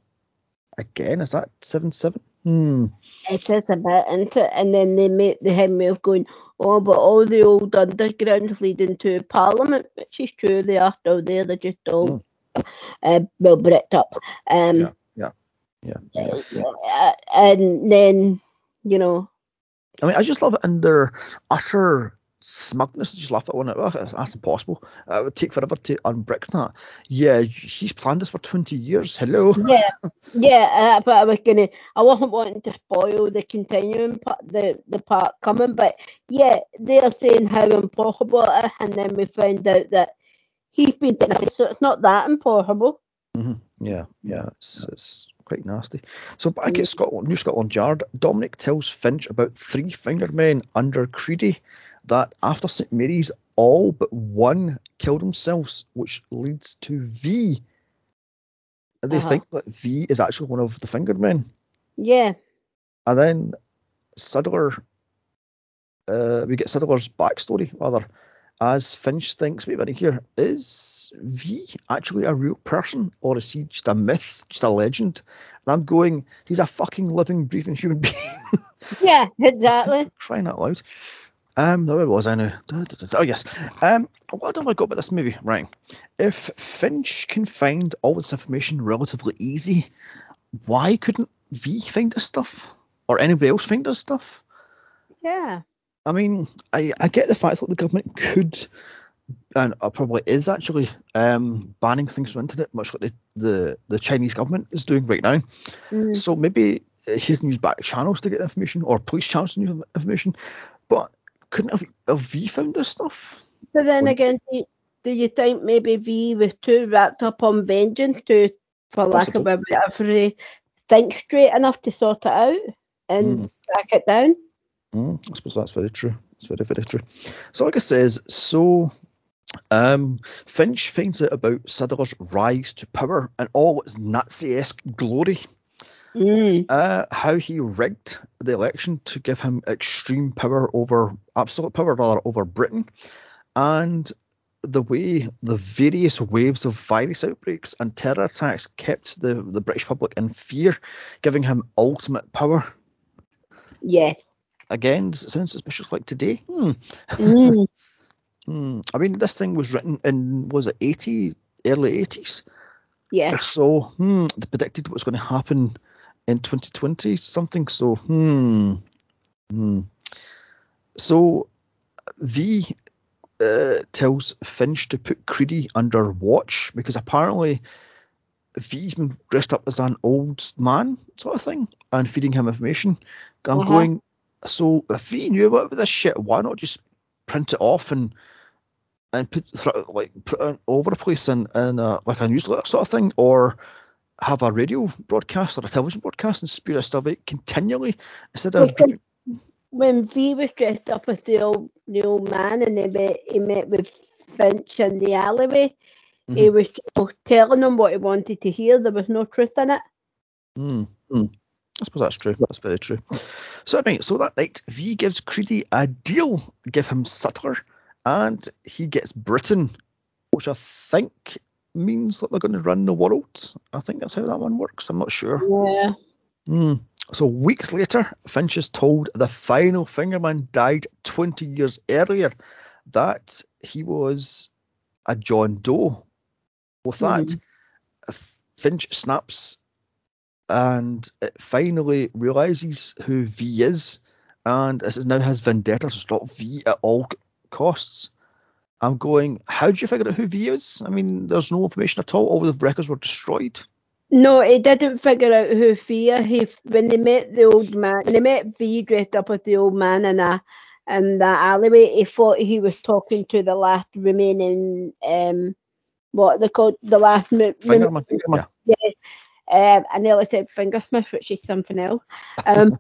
Again, is that 7 7? Hmm. It is a bit into it, and then they make the him of going, oh, but all the old undergrounds leading to Parliament, which is true, they are still there, they're just all Mm. Uh, well, bricked up. Um, Yeah, yeah, yeah. uh, and then, you know, I mean, I just love it in their utter smugness. I just laugh at one. Oh, that's impossible. Uh, it would take forever to unbrick that. Yeah, he's planned this for 20 years. Hello. yeah, yeah, uh, but I was gonna, I wasn't wanting to spoil the continuing part, the the part coming, but yeah, they're saying how impossible it is, and then we found out that he's been so it's not that impossible. hmm Yeah, yeah, it's, it's quite nasty. So back at Scotland, New Scotland Yard, Dominic tells Finch about three finger men under Creedy that after St Mary's, all but one killed themselves, which leads to V. They Uh-huh. think that V is actually one of the fingered men. Yeah, And then Sutler, uh, we get Sutler's backstory, rather, as Finch thinks, wait a minute here, is V actually a real person or is he just a myth, just a legend? And I'm going, he's a fucking living, breathing human being. yeah, exactly. Crying out loud. Um, where was I now? Oh yes. Um, what have I got about this movie? Right. If Finch can find all this information relatively easy, why couldn't V find this stuff or anybody else find this stuff? Yeah, I mean, I, I get the fact that the government could and uh, probably is actually um, banning things from the internet, much like the, the, the Chinese government is doing right now. Mm. So maybe he can use back channels to get information or police channels to get information. But couldn't have, have V found this stuff? But then Well- again, do you, think maybe V was too wrapped up on vengeance to, for lack of a better phrase, think straight enough to sort it out and Mm. back it down? Mm, I suppose that's very true. It's very, very true. So, like I says, so um, Finch finds out about Sutler's rise to power and all its Nazi-esque glory. Mm. uh, how he rigged the election to give him extreme power over absolute power rather over Britain, and the way the various waves of virus outbreaks and terror attacks kept the, the British public in fear, giving him ultimate power. Yes. Again, does it sound suspicious like today? Hmm. Mm. Hmm. I mean, this thing was written in was it 80, early 80s? Yes. So, hmm, they predicted what's going to happen in 2020 something. So, hmm, hmm. So, V uh, tells Finch to put Creedy under watch because apparently V's been dressed up as an old man sort of thing and feeding him information. I'm Uh-huh. going. So if V knew about this shit, why not just print it off and and put like put it over the place in, in a, like a newsletter sort of thing, or have a radio broadcast or a television broadcast and spew this stuff out continually instead of when V was dressed up as the old the old man and he met he met with Finch in the alleyway, he was telling him what he wanted to hear. There was no truth in it. Mm, mm. I suppose that's true. That's very true. So right, so that night, V gives Creedy a deal, give him Sutler, and he gets Britain, which I think means that they're going to run the world. I think that's how that one works. I'm not sure. Yeah. Hmm. So weeks later, Finch is told the final Fingerman died 20 years earlier, that he was a John Doe. With that, Finch snaps and it finally realizes who V is, and this is now his vendetta to stop V at all costs. I'm going, how did you figure out who V is? I mean, there's no information at all. All the records were destroyed. No, he didn't figure out who Fia. He when they met the old man, when they met V dressed up as the old man in a in the alleyway, he thought he was talking to the last remaining um what they called the last Fingerman. Yeah. Um, I nearly said fingersmith, which is something else. Um,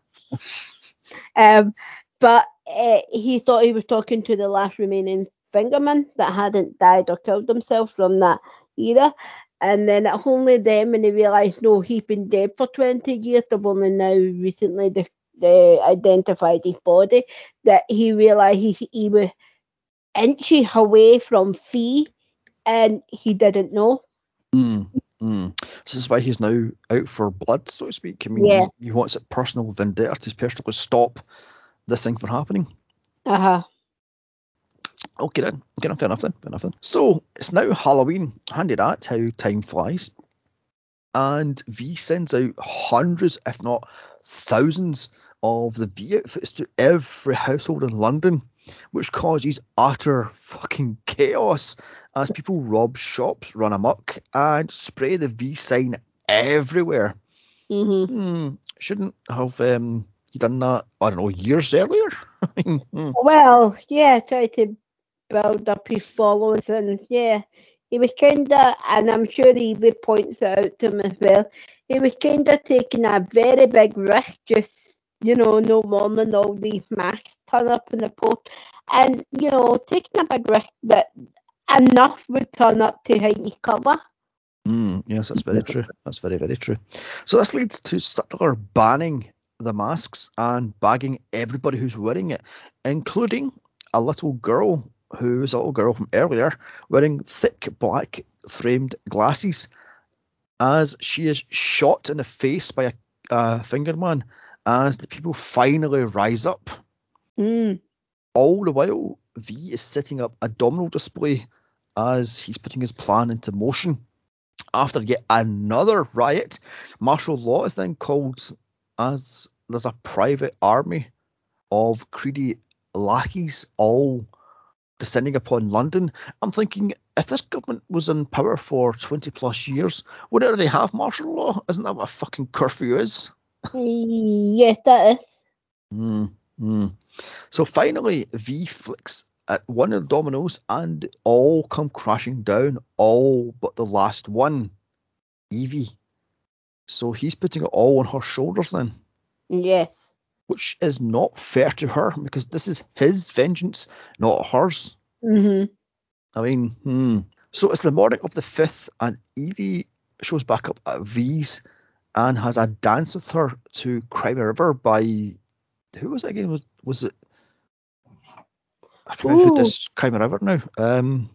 um, but uh, he thought he was talking to the last remaining fingerman that hadn't died or killed himself from that era. And then only then when he realised, no, he's been dead for 20 years. They've only now recently de- de- identified his body, that he realised he, he was inches away from Fee and he didn't know. Mm, mm. This is why he's now out for blood, so to speak. I mean, Yeah. he, he wants a personal vendetta to personally stop this thing from happening. Uh huh. Get in, get in, fair enough then, fair enough then. So it's now Halloween. Handy that, how time flies. And V sends out hundreds, if not thousands, of the V outfits to every household in London, which causes utter fucking chaos as people rob shops, run amok, and spray the V sign everywhere. Mhm. Hmm, shouldn't have um, you done that, I don't know, years earlier? Well, yeah, try to build up his followers, and yeah, he was kind of, and I'm sure Evie points it out to him as well. He was kind of taking a very big risk, just you know, no more than all these masks turn up in the post, and you know, taking a big risk that enough would turn up to his cover. Mm, yes, that's very true. That's very, very true. So this leads to Sutler banning the masks and bagging everybody who's wearing it, including a little girl who was a little girl from earlier wearing thick black framed glasses as she is shot in the face by a, a fingerman as the people finally rise up. Mm. All the while, V is setting up a domino display as he's putting his plan into motion. After yet another riot, martial law is then called as there's a private army of greedy lackeys all descending upon London. I'm thinking if this government was in power for 20 plus years, would it already have martial law? Isn't that what a fucking curfew is? Yes, that is. Mm, mm. So finally, V flicks at one of the dominoes and all come crashing down, all but the last one, Evie. So he's putting it all on her shoulders then, Yes. which is not fair to her because this is his vengeance, not hers. Mhm. I mean, hmm. So it's the morning of the 5th, and Evie shows back up at V's and has a dance with her to Cry Me a River by. Who was it again? Was, was it. I can't remember who this Cry Me a now. Um,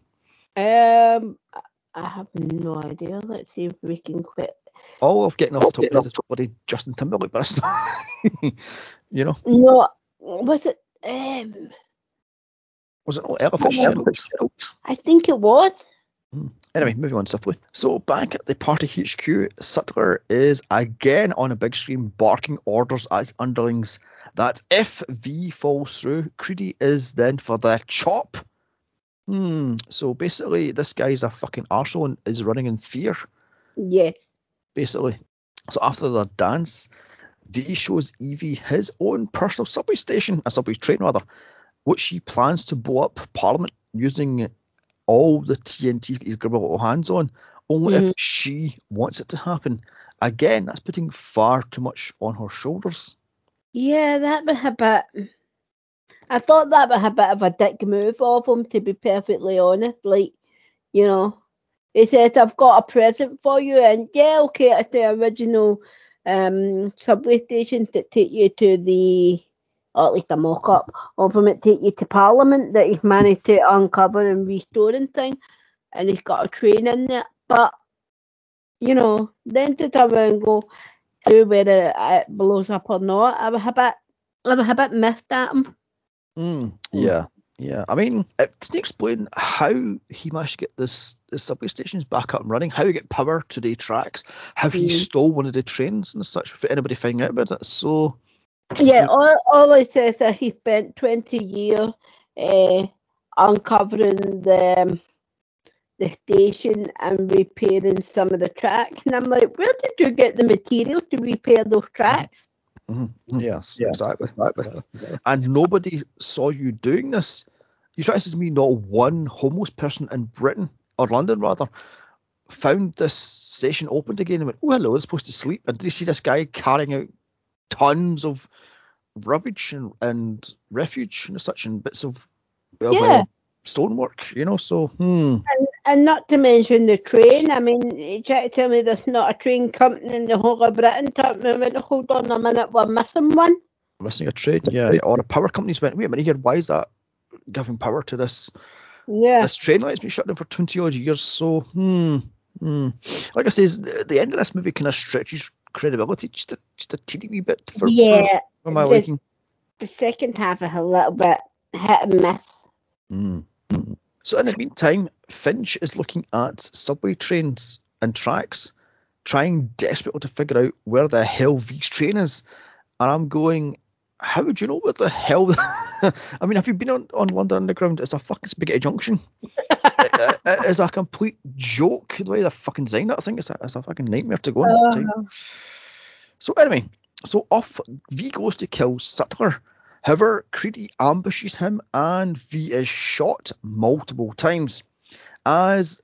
Um, I have no idea. Let's see if we can quit. all of getting off the top of bloody Justin Timberlake, but it's not. you know, No, was it? Um, was it not Ella Fitzgerald? I think it was. Anyway, moving on swiftly. So back at the party HQ, Sutler is again on a big screen barking orders at his underlings that if V falls through, Creedy is then for the chop. Hmm. So basically, this guy's a fucking arsehole and is running in fear. Yes. Basically. So after the dance, V shows Evie his own personal subway station, a subway train rather, which he plans to blow up Parliament using all the TNT he's got little hands on, only if she wants it to happen. Again, that's putting far too much on her shoulders. Yeah, that was a bit. I thought that was a bit of a dick move of him, to be perfectly honest. Like, you know, he says, I've got a present for you, and yeah, okay, it's the original um, subway stations that take you to the, or at least a mock up of them that take you to Parliament that he's managed to uncover and restore and thing, and he's got a train in there. But, you know, then to turn around and go, to whether it blows up or not, I was a bit, I was a bit miffed at him. Mm, yeah, yeah. I mean, it doesn't explain how he managed to get this the subway stations back up and running, how he get power to the tracks, how he Mm. stole one of the trains and such. For anybody finding out about it, so Yeah, all, all it says that he spent 20 years uh, uncovering the um, the station and repairing some of the tracks. And I'm like, where did you get the material to repair those tracks? Mhm. Yes, exactly. exactly. And nobody saw you doing this. You try to say to me, not one homeless person in Britain, or London rather, found this station opened again and went, oh, hello, they're supposed to sleep. And did you see this guy carrying out tons of rubbish and, and refuge and such and bits of, of Yeah. uh, stonework, you know? So, hmm. And not to mention the train. I mean, you try to tell me there's not a train company in the whole of Britain. Tell me, went, hold on a minute, we're missing one. Missing a train, yeah. Or the power companies went, wait a minute here, why is that giving power to this Yeah. this train line's been shut down for 20 odd years, so hmm, hmm. Like I says, the, the end of this movie kind of stretches credibility just a, just a teeny wee bit for, for, yeah. for my the- liking. The second half is a little bit hit and miss. Mm. So in the meantime, Finch is looking at subway trains and tracks, trying desperately to figure out where the hell V's train is. And I'm going, how would you know where the hell? I mean, have you been on, on London Underground? It's a fucking spaghetti junction. it, it's a complete joke the way they fucking designed it. I think it's a, it's a fucking nightmare to go on. Uh, So anyway, so off V goes to kill Sutler. However, Creedy ambushes him and V is shot multiple times. As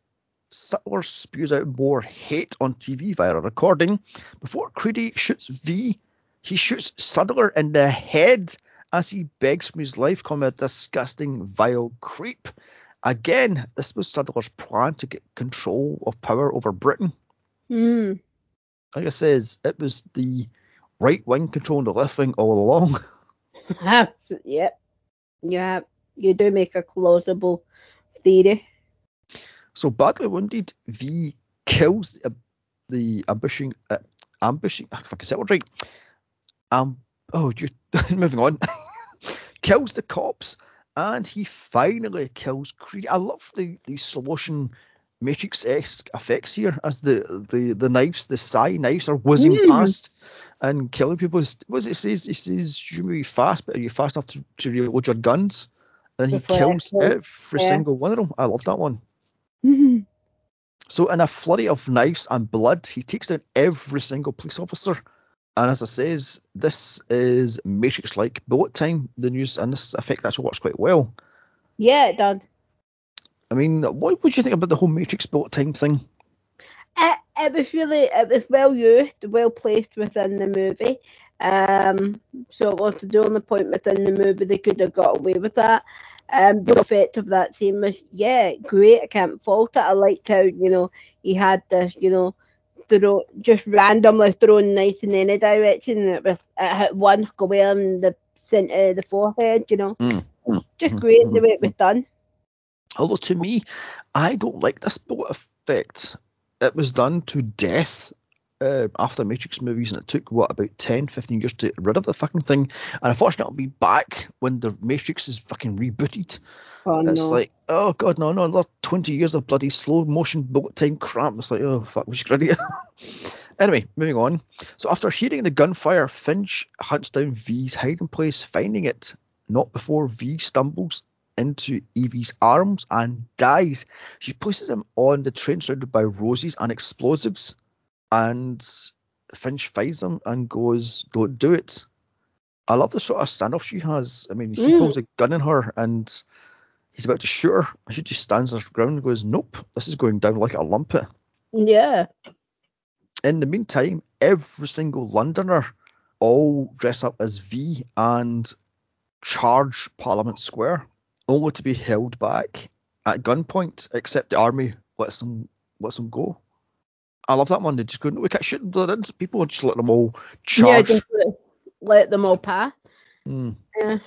Sutler spews out more hate on TV via a recording, before Creedy shoots V, he shoots Sutler in the head as he begs for his life, calling a disgusting, vile creep. Again, this was Sutler's plan to get control of power over Britain hmm. like I says, it was the right wing controlling the left wing all along. yep. Yeah. You do make a plausible theory. So badly wounded, V kills the, the ambushing, uh, ambushing. If I can say it right. Um. Oh, you moving on. kills the cops, and he finally kills Creed. I love the the slow Matrix-esque effects here as the the the knives, the psi knives, are whizzing Mm. past and killing people. Does it says? It says you may be fast, but are you fast enough to, to reload your guns? And he Before kills every yeah. single one of them. I love that one. Mhm. So in a flurry of knives and blood, he takes down every single police officer. And as I says, this is Matrix-like bullet time. The news and this effect actually works quite well. yeah, it does. I mean, what would you think about the whole Matrix bullet time thing? It, it was really it was well used, well placed within the movie. Um, so it was the only point within the movie they could have got away with that. Um, the effect of that scene was yeah, great. I can't fault it. I liked how you know he had this you know throw just randomly thrown knives in any direction, and it was it hit one away in the centre of the forehead. You know, Mm, mm, just mm, great mm, the way it was done. Although to me, I don't like this bullet effect. It was done to death uh, after Matrix movies, and it took what about 10, 15 years to get rid of the fucking thing. And unfortunately, it'll be back when the Matrix is fucking rebooted. Oh It's no. like, oh god, no, no, another 20 years of bloody slow motion bullet time crap. It's like, oh fuck, we should get anyway, moving on. So after hearing the gunfire, Finch hunts down V's hiding place, finding it not before V stumbles into Evie's arms and dies. She places him on the train surrounded by roses and explosives, and Finch finds them and goes, "Don't do it." I love the sort of standoff she has. I mean, he Mm. pulls a gun in her and he's about to shoot her, and she just stands on the ground and goes, "Nope, this is going down like a lumpet." Yeah. In the meantime, every single Londoner all dress up as V and charge Parliament Square, only to be held back at gunpoint, except the army lets them lets them go. I love that one. They just no, we can't shoot them. They're people, and just let them all charge. Yeah, just let, them all pass. Mm. Yeah.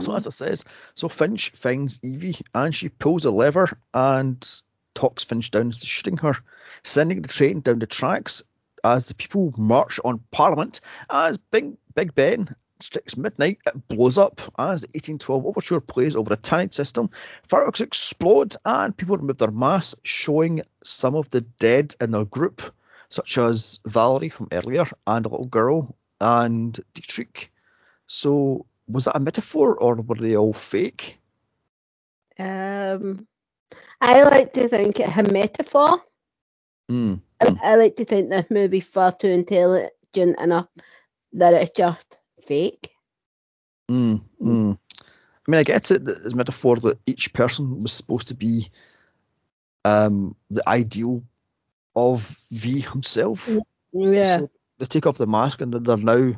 So as it says, so Finch finds Evie and she pulls a lever and talks Finch down to shooting her, sending the train down the tracks as the people march on Parliament. As Big Big Ben strikes midnight, it blows up as the 1812 overture plays over a tannoy system. Fireworks explode and people remove their masks, showing some of the dead in their group, such as Valerie from earlier and a little girl and Deitrich. So was that a metaphor or were they all fake? Um, I like to think it's a metaphor. Mm. I, I like to think this movie's far too intelligent enough that it's just fake. Mm, mm. I mean, I get it that it's a metaphor that each person was supposed to be um, the ideal of V himself. Yeah. So they take off the mask and they're now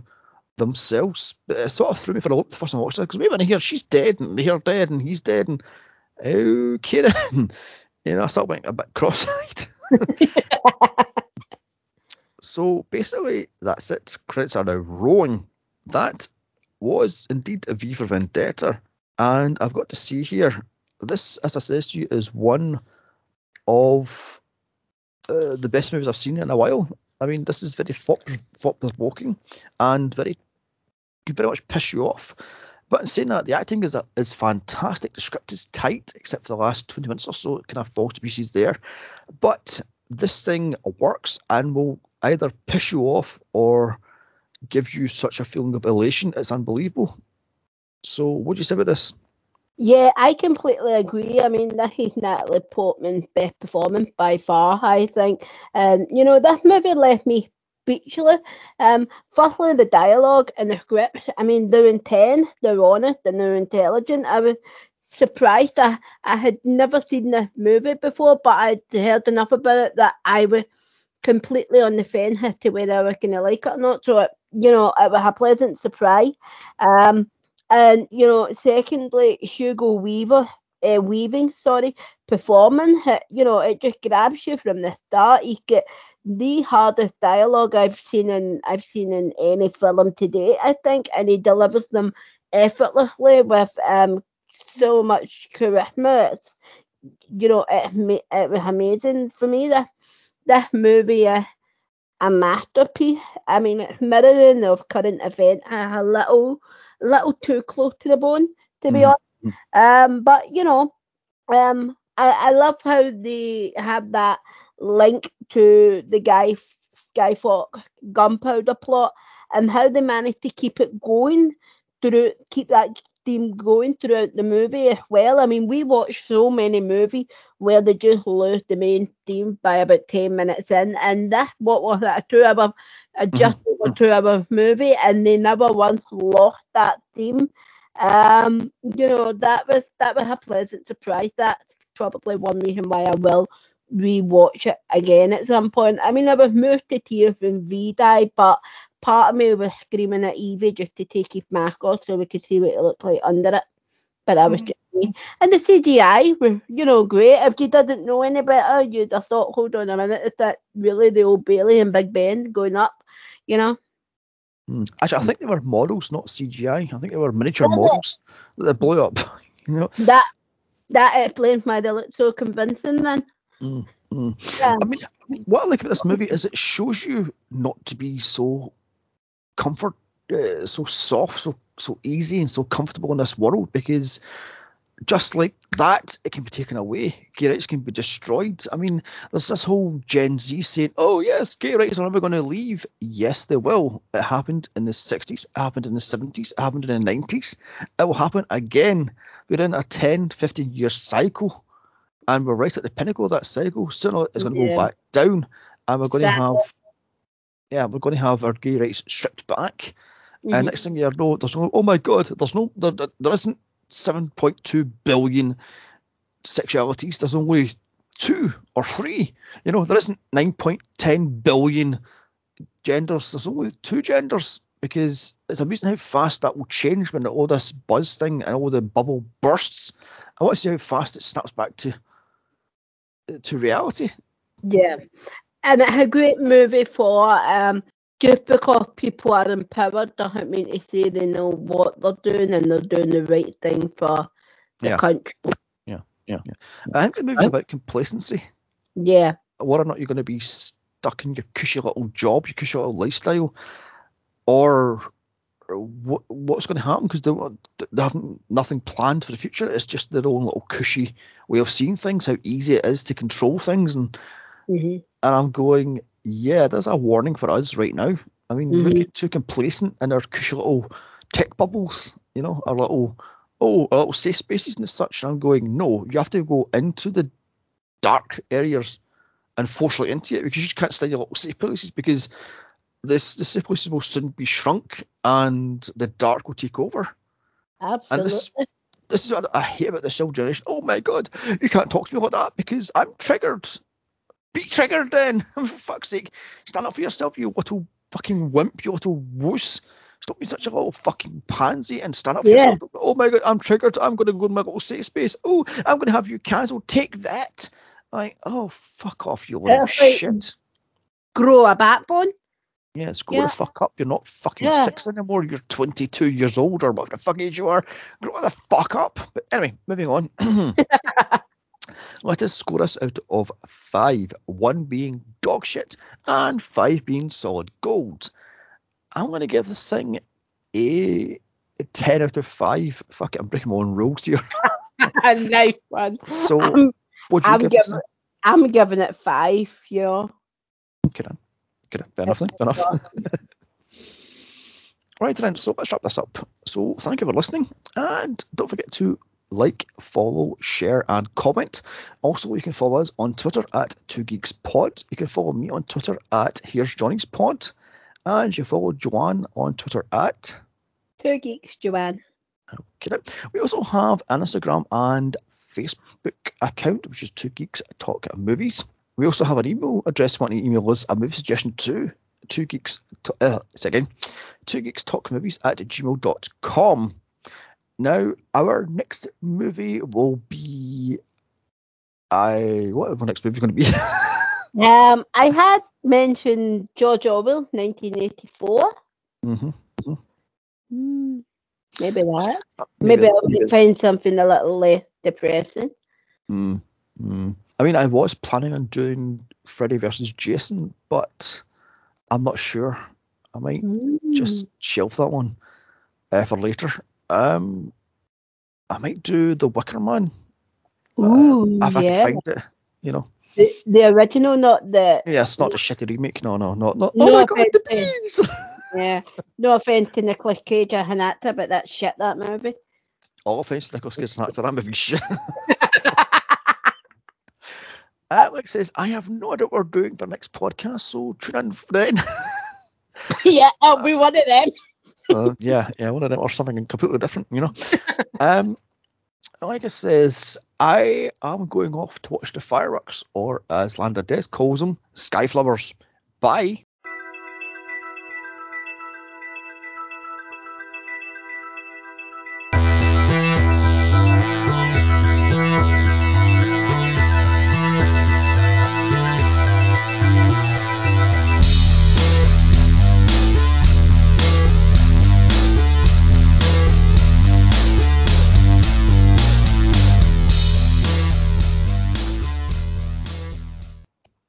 themselves. But it sort of threw me for a loop the first time I watched it because we went in here, she's dead, and they're dead, and he's dead, and okay then. You know, I started went a bit cross-eyed. so basically, that's it. Credits are now rolling. That was indeed a V for Vendetta, and I've got to see here. This, as I says to you, is one of uh, the best movies I've seen in a while. I mean, this is very thought provoking and very can very much piss you off. But in saying that, the acting is is fantastic. The script is tight, except for the last 20 minutes or so. It kind of falls to pieces there. But this thing works and will either piss you off or give you such a feeling of elation. It's unbelievable. So, what do you say about this? Yeah, I completely agree. I mean, this is Natalie Portman's best performance by far, I think. Um, you know, this movie left me speechless. Um, firstly, the dialogue and the script. I mean, they're intense, they're honest, and they're intelligent. I was surprised. I, I had never seen the movie before, but I'd heard enough about it that I was completely on the fence as to whether I was going to like it or not. So, it, you know, it was a pleasant surprise. Um, and you know, secondly, Hugo Weaver, uh, Weaving, sorry, performing, you know, it just grabs you from the start. You get the hardest dialogue I've seen in I've seen in any film to date, I think, and he delivers them effortlessly with um so much charisma. It's, you know, it, it was amazing for me. That this movie, uh, a masterpiece. I mean, it's mirroring of current event, a little little too close to the bone, to be mm. honest. Um, but you know, um, I, I love how they have that link to the guy Guy Fawkes gunpowder plot and how they managed to keep it going through keep that theme going throughout the movie as well. I mean, we watch so many movies where they just lose the main theme by about ten minutes in, and that what was it, a two-hour, a mm-hmm. just over two-hour movie, and they never once lost that theme. Um, you know, that was that was a pleasant surprise. That's probably one reason why I will rewatch it again at some point. I mean, I was moved to tears when V died, but part of me was screaming at Evie just to take his mask off so we could see what it looked like under it. But that was mm. just me. And the CGI was, you know, great. If you didn't know any better, you'd have thought, hold on a minute, is that really the old Bailey and Big Ben going up? You know? Mm. Actually, I think they were models, not CGI. I think they were miniature models that blew up. you know? That that explains why they look so convincing then. Mm, mm. Yeah. I mean, what I like about this movie is it shows you not to be so comfort, uh, so soft, so so easy, and so comfortable in this world because just like that, it can be taken away. Gay rights can be destroyed. I mean, there's this whole Gen Z saying, "Oh yes, gay rights are never going to leave." Yes, they will. It happened in the 60s. It happened in the 70s. It happened in the 90s. It will happen again. We're in a 10, 15 year cycle, and we're right at the pinnacle of that cycle. Sooner it's going to yeah. go back down, and we're going to have yeah, we're going to have our gay rights stripped back. Mm-hmm. And next thing you know, there's no, oh my god, there's no, there, there isn't 7.2 billion sexualities. There's only two or three. You know, there isn't 9.10 billion genders. There's only two genders because it's amazing how fast that will change when all this buzz thing and all the bubble bursts. I want to see how fast it snaps back to to reality. Yeah, and it's a great movie for um, just because people are empowered doesn't mean to say they know what they're doing and they're doing the right thing for the yeah. country. Yeah, yeah, yeah. I think the movie's about complacency. Yeah. Whether or not you're going to be stuck in your cushy little job, your cushy little lifestyle, or what what's going to happen because they, they haven't nothing planned for the future. It's just their own little cushy way of seeing things, how easy it is to control things, and Mm-hmm. And I'm going, yeah, there's a warning for us right now. I mean, mm-hmm. we're getting too complacent in our cushy little tech bubbles, you know, our little, oh, our little safe spaces and such. And I'm going, no, you have to go into the dark areas and force right into it because you just can't stay in your little safe places because this the safe places will soon be shrunk and the dark will take over. Absolutely. And this, this is what I hate about this old generation. Oh my god, you can't talk to me about that because I'm triggered. Be triggered then. for fuck's sake. Stand up for yourself, you little fucking wimp, you little wuss. Stop being such a little fucking pansy and stand up for yeah. yourself. Oh my god, I'm triggered. I'm going to go in my little safe space. Oh, I'm going to have you cancelled. Take that. Like, oh, fuck off, you little shit. Grow a backbone. Yeah, it's grow yeah. the fuck up. You're not fucking yeah. six anymore. You're 22 years old or whatever the fuck age you are. Grow the fuck up. But anyway, moving on. Let us score us out of five, one being dog shit and five being solid gold. I'm going to give this thing a ten out of five. Fuck it, I'm breaking my own rules here. A nice one. So, I'm, what do you I'm give this? giving, I'm giving it five. You know. Good on. Good on. Fair enough then. Fair enough. right then, so let's wrap this up. So thank you for listening, and don't forget to like, follow, share, and comment. Also, you can follow us on Twitter at Two Geeks Pod. You can follow me on Twitter at Here's Johnny's Pod, and you follow Joanne on Twitter at. Two geeks, Joanne. Okay. We also have an Instagram and Facebook account, which is Two Geeks Talk Movies. We also have an email address. Want to email us a movie suggestion to two geeks. Uh, again, two geeks talk movies at gmail.com. Now, our next movie will be. I what our next movie going to be? Um, I had mentioned George Orwell, 1984. mm-hmm. Hmm, maybe that. Uh, Maybe I'll find something a little uh, depressing. Mm, mm. I mean, I was planning on doing Freddy versus Jason, but I'm not sure. I might Hmm. just shelf that one uh, for later. Um, I might do the Wicker Man Ooh, if I yeah. can find it. You know, The, the original, not the. yeah, it's not the, a shitty remake. No, no, not not. No oh my god, the bees! Yeah. No offense to Nicolas Cage or Hanata, but that shit, that movie. All offense to Nicolas Cage is an actor. That movie shit. Alex says, I have no idea what we're doing for next podcast, so tune in then. yeah, I'll be one of them. Uh, yeah, yeah, one of them or something completely different, you know. um, like it says, I am going off to watch the fireworks, or as Landa Death calls them, skyflowers. Bye.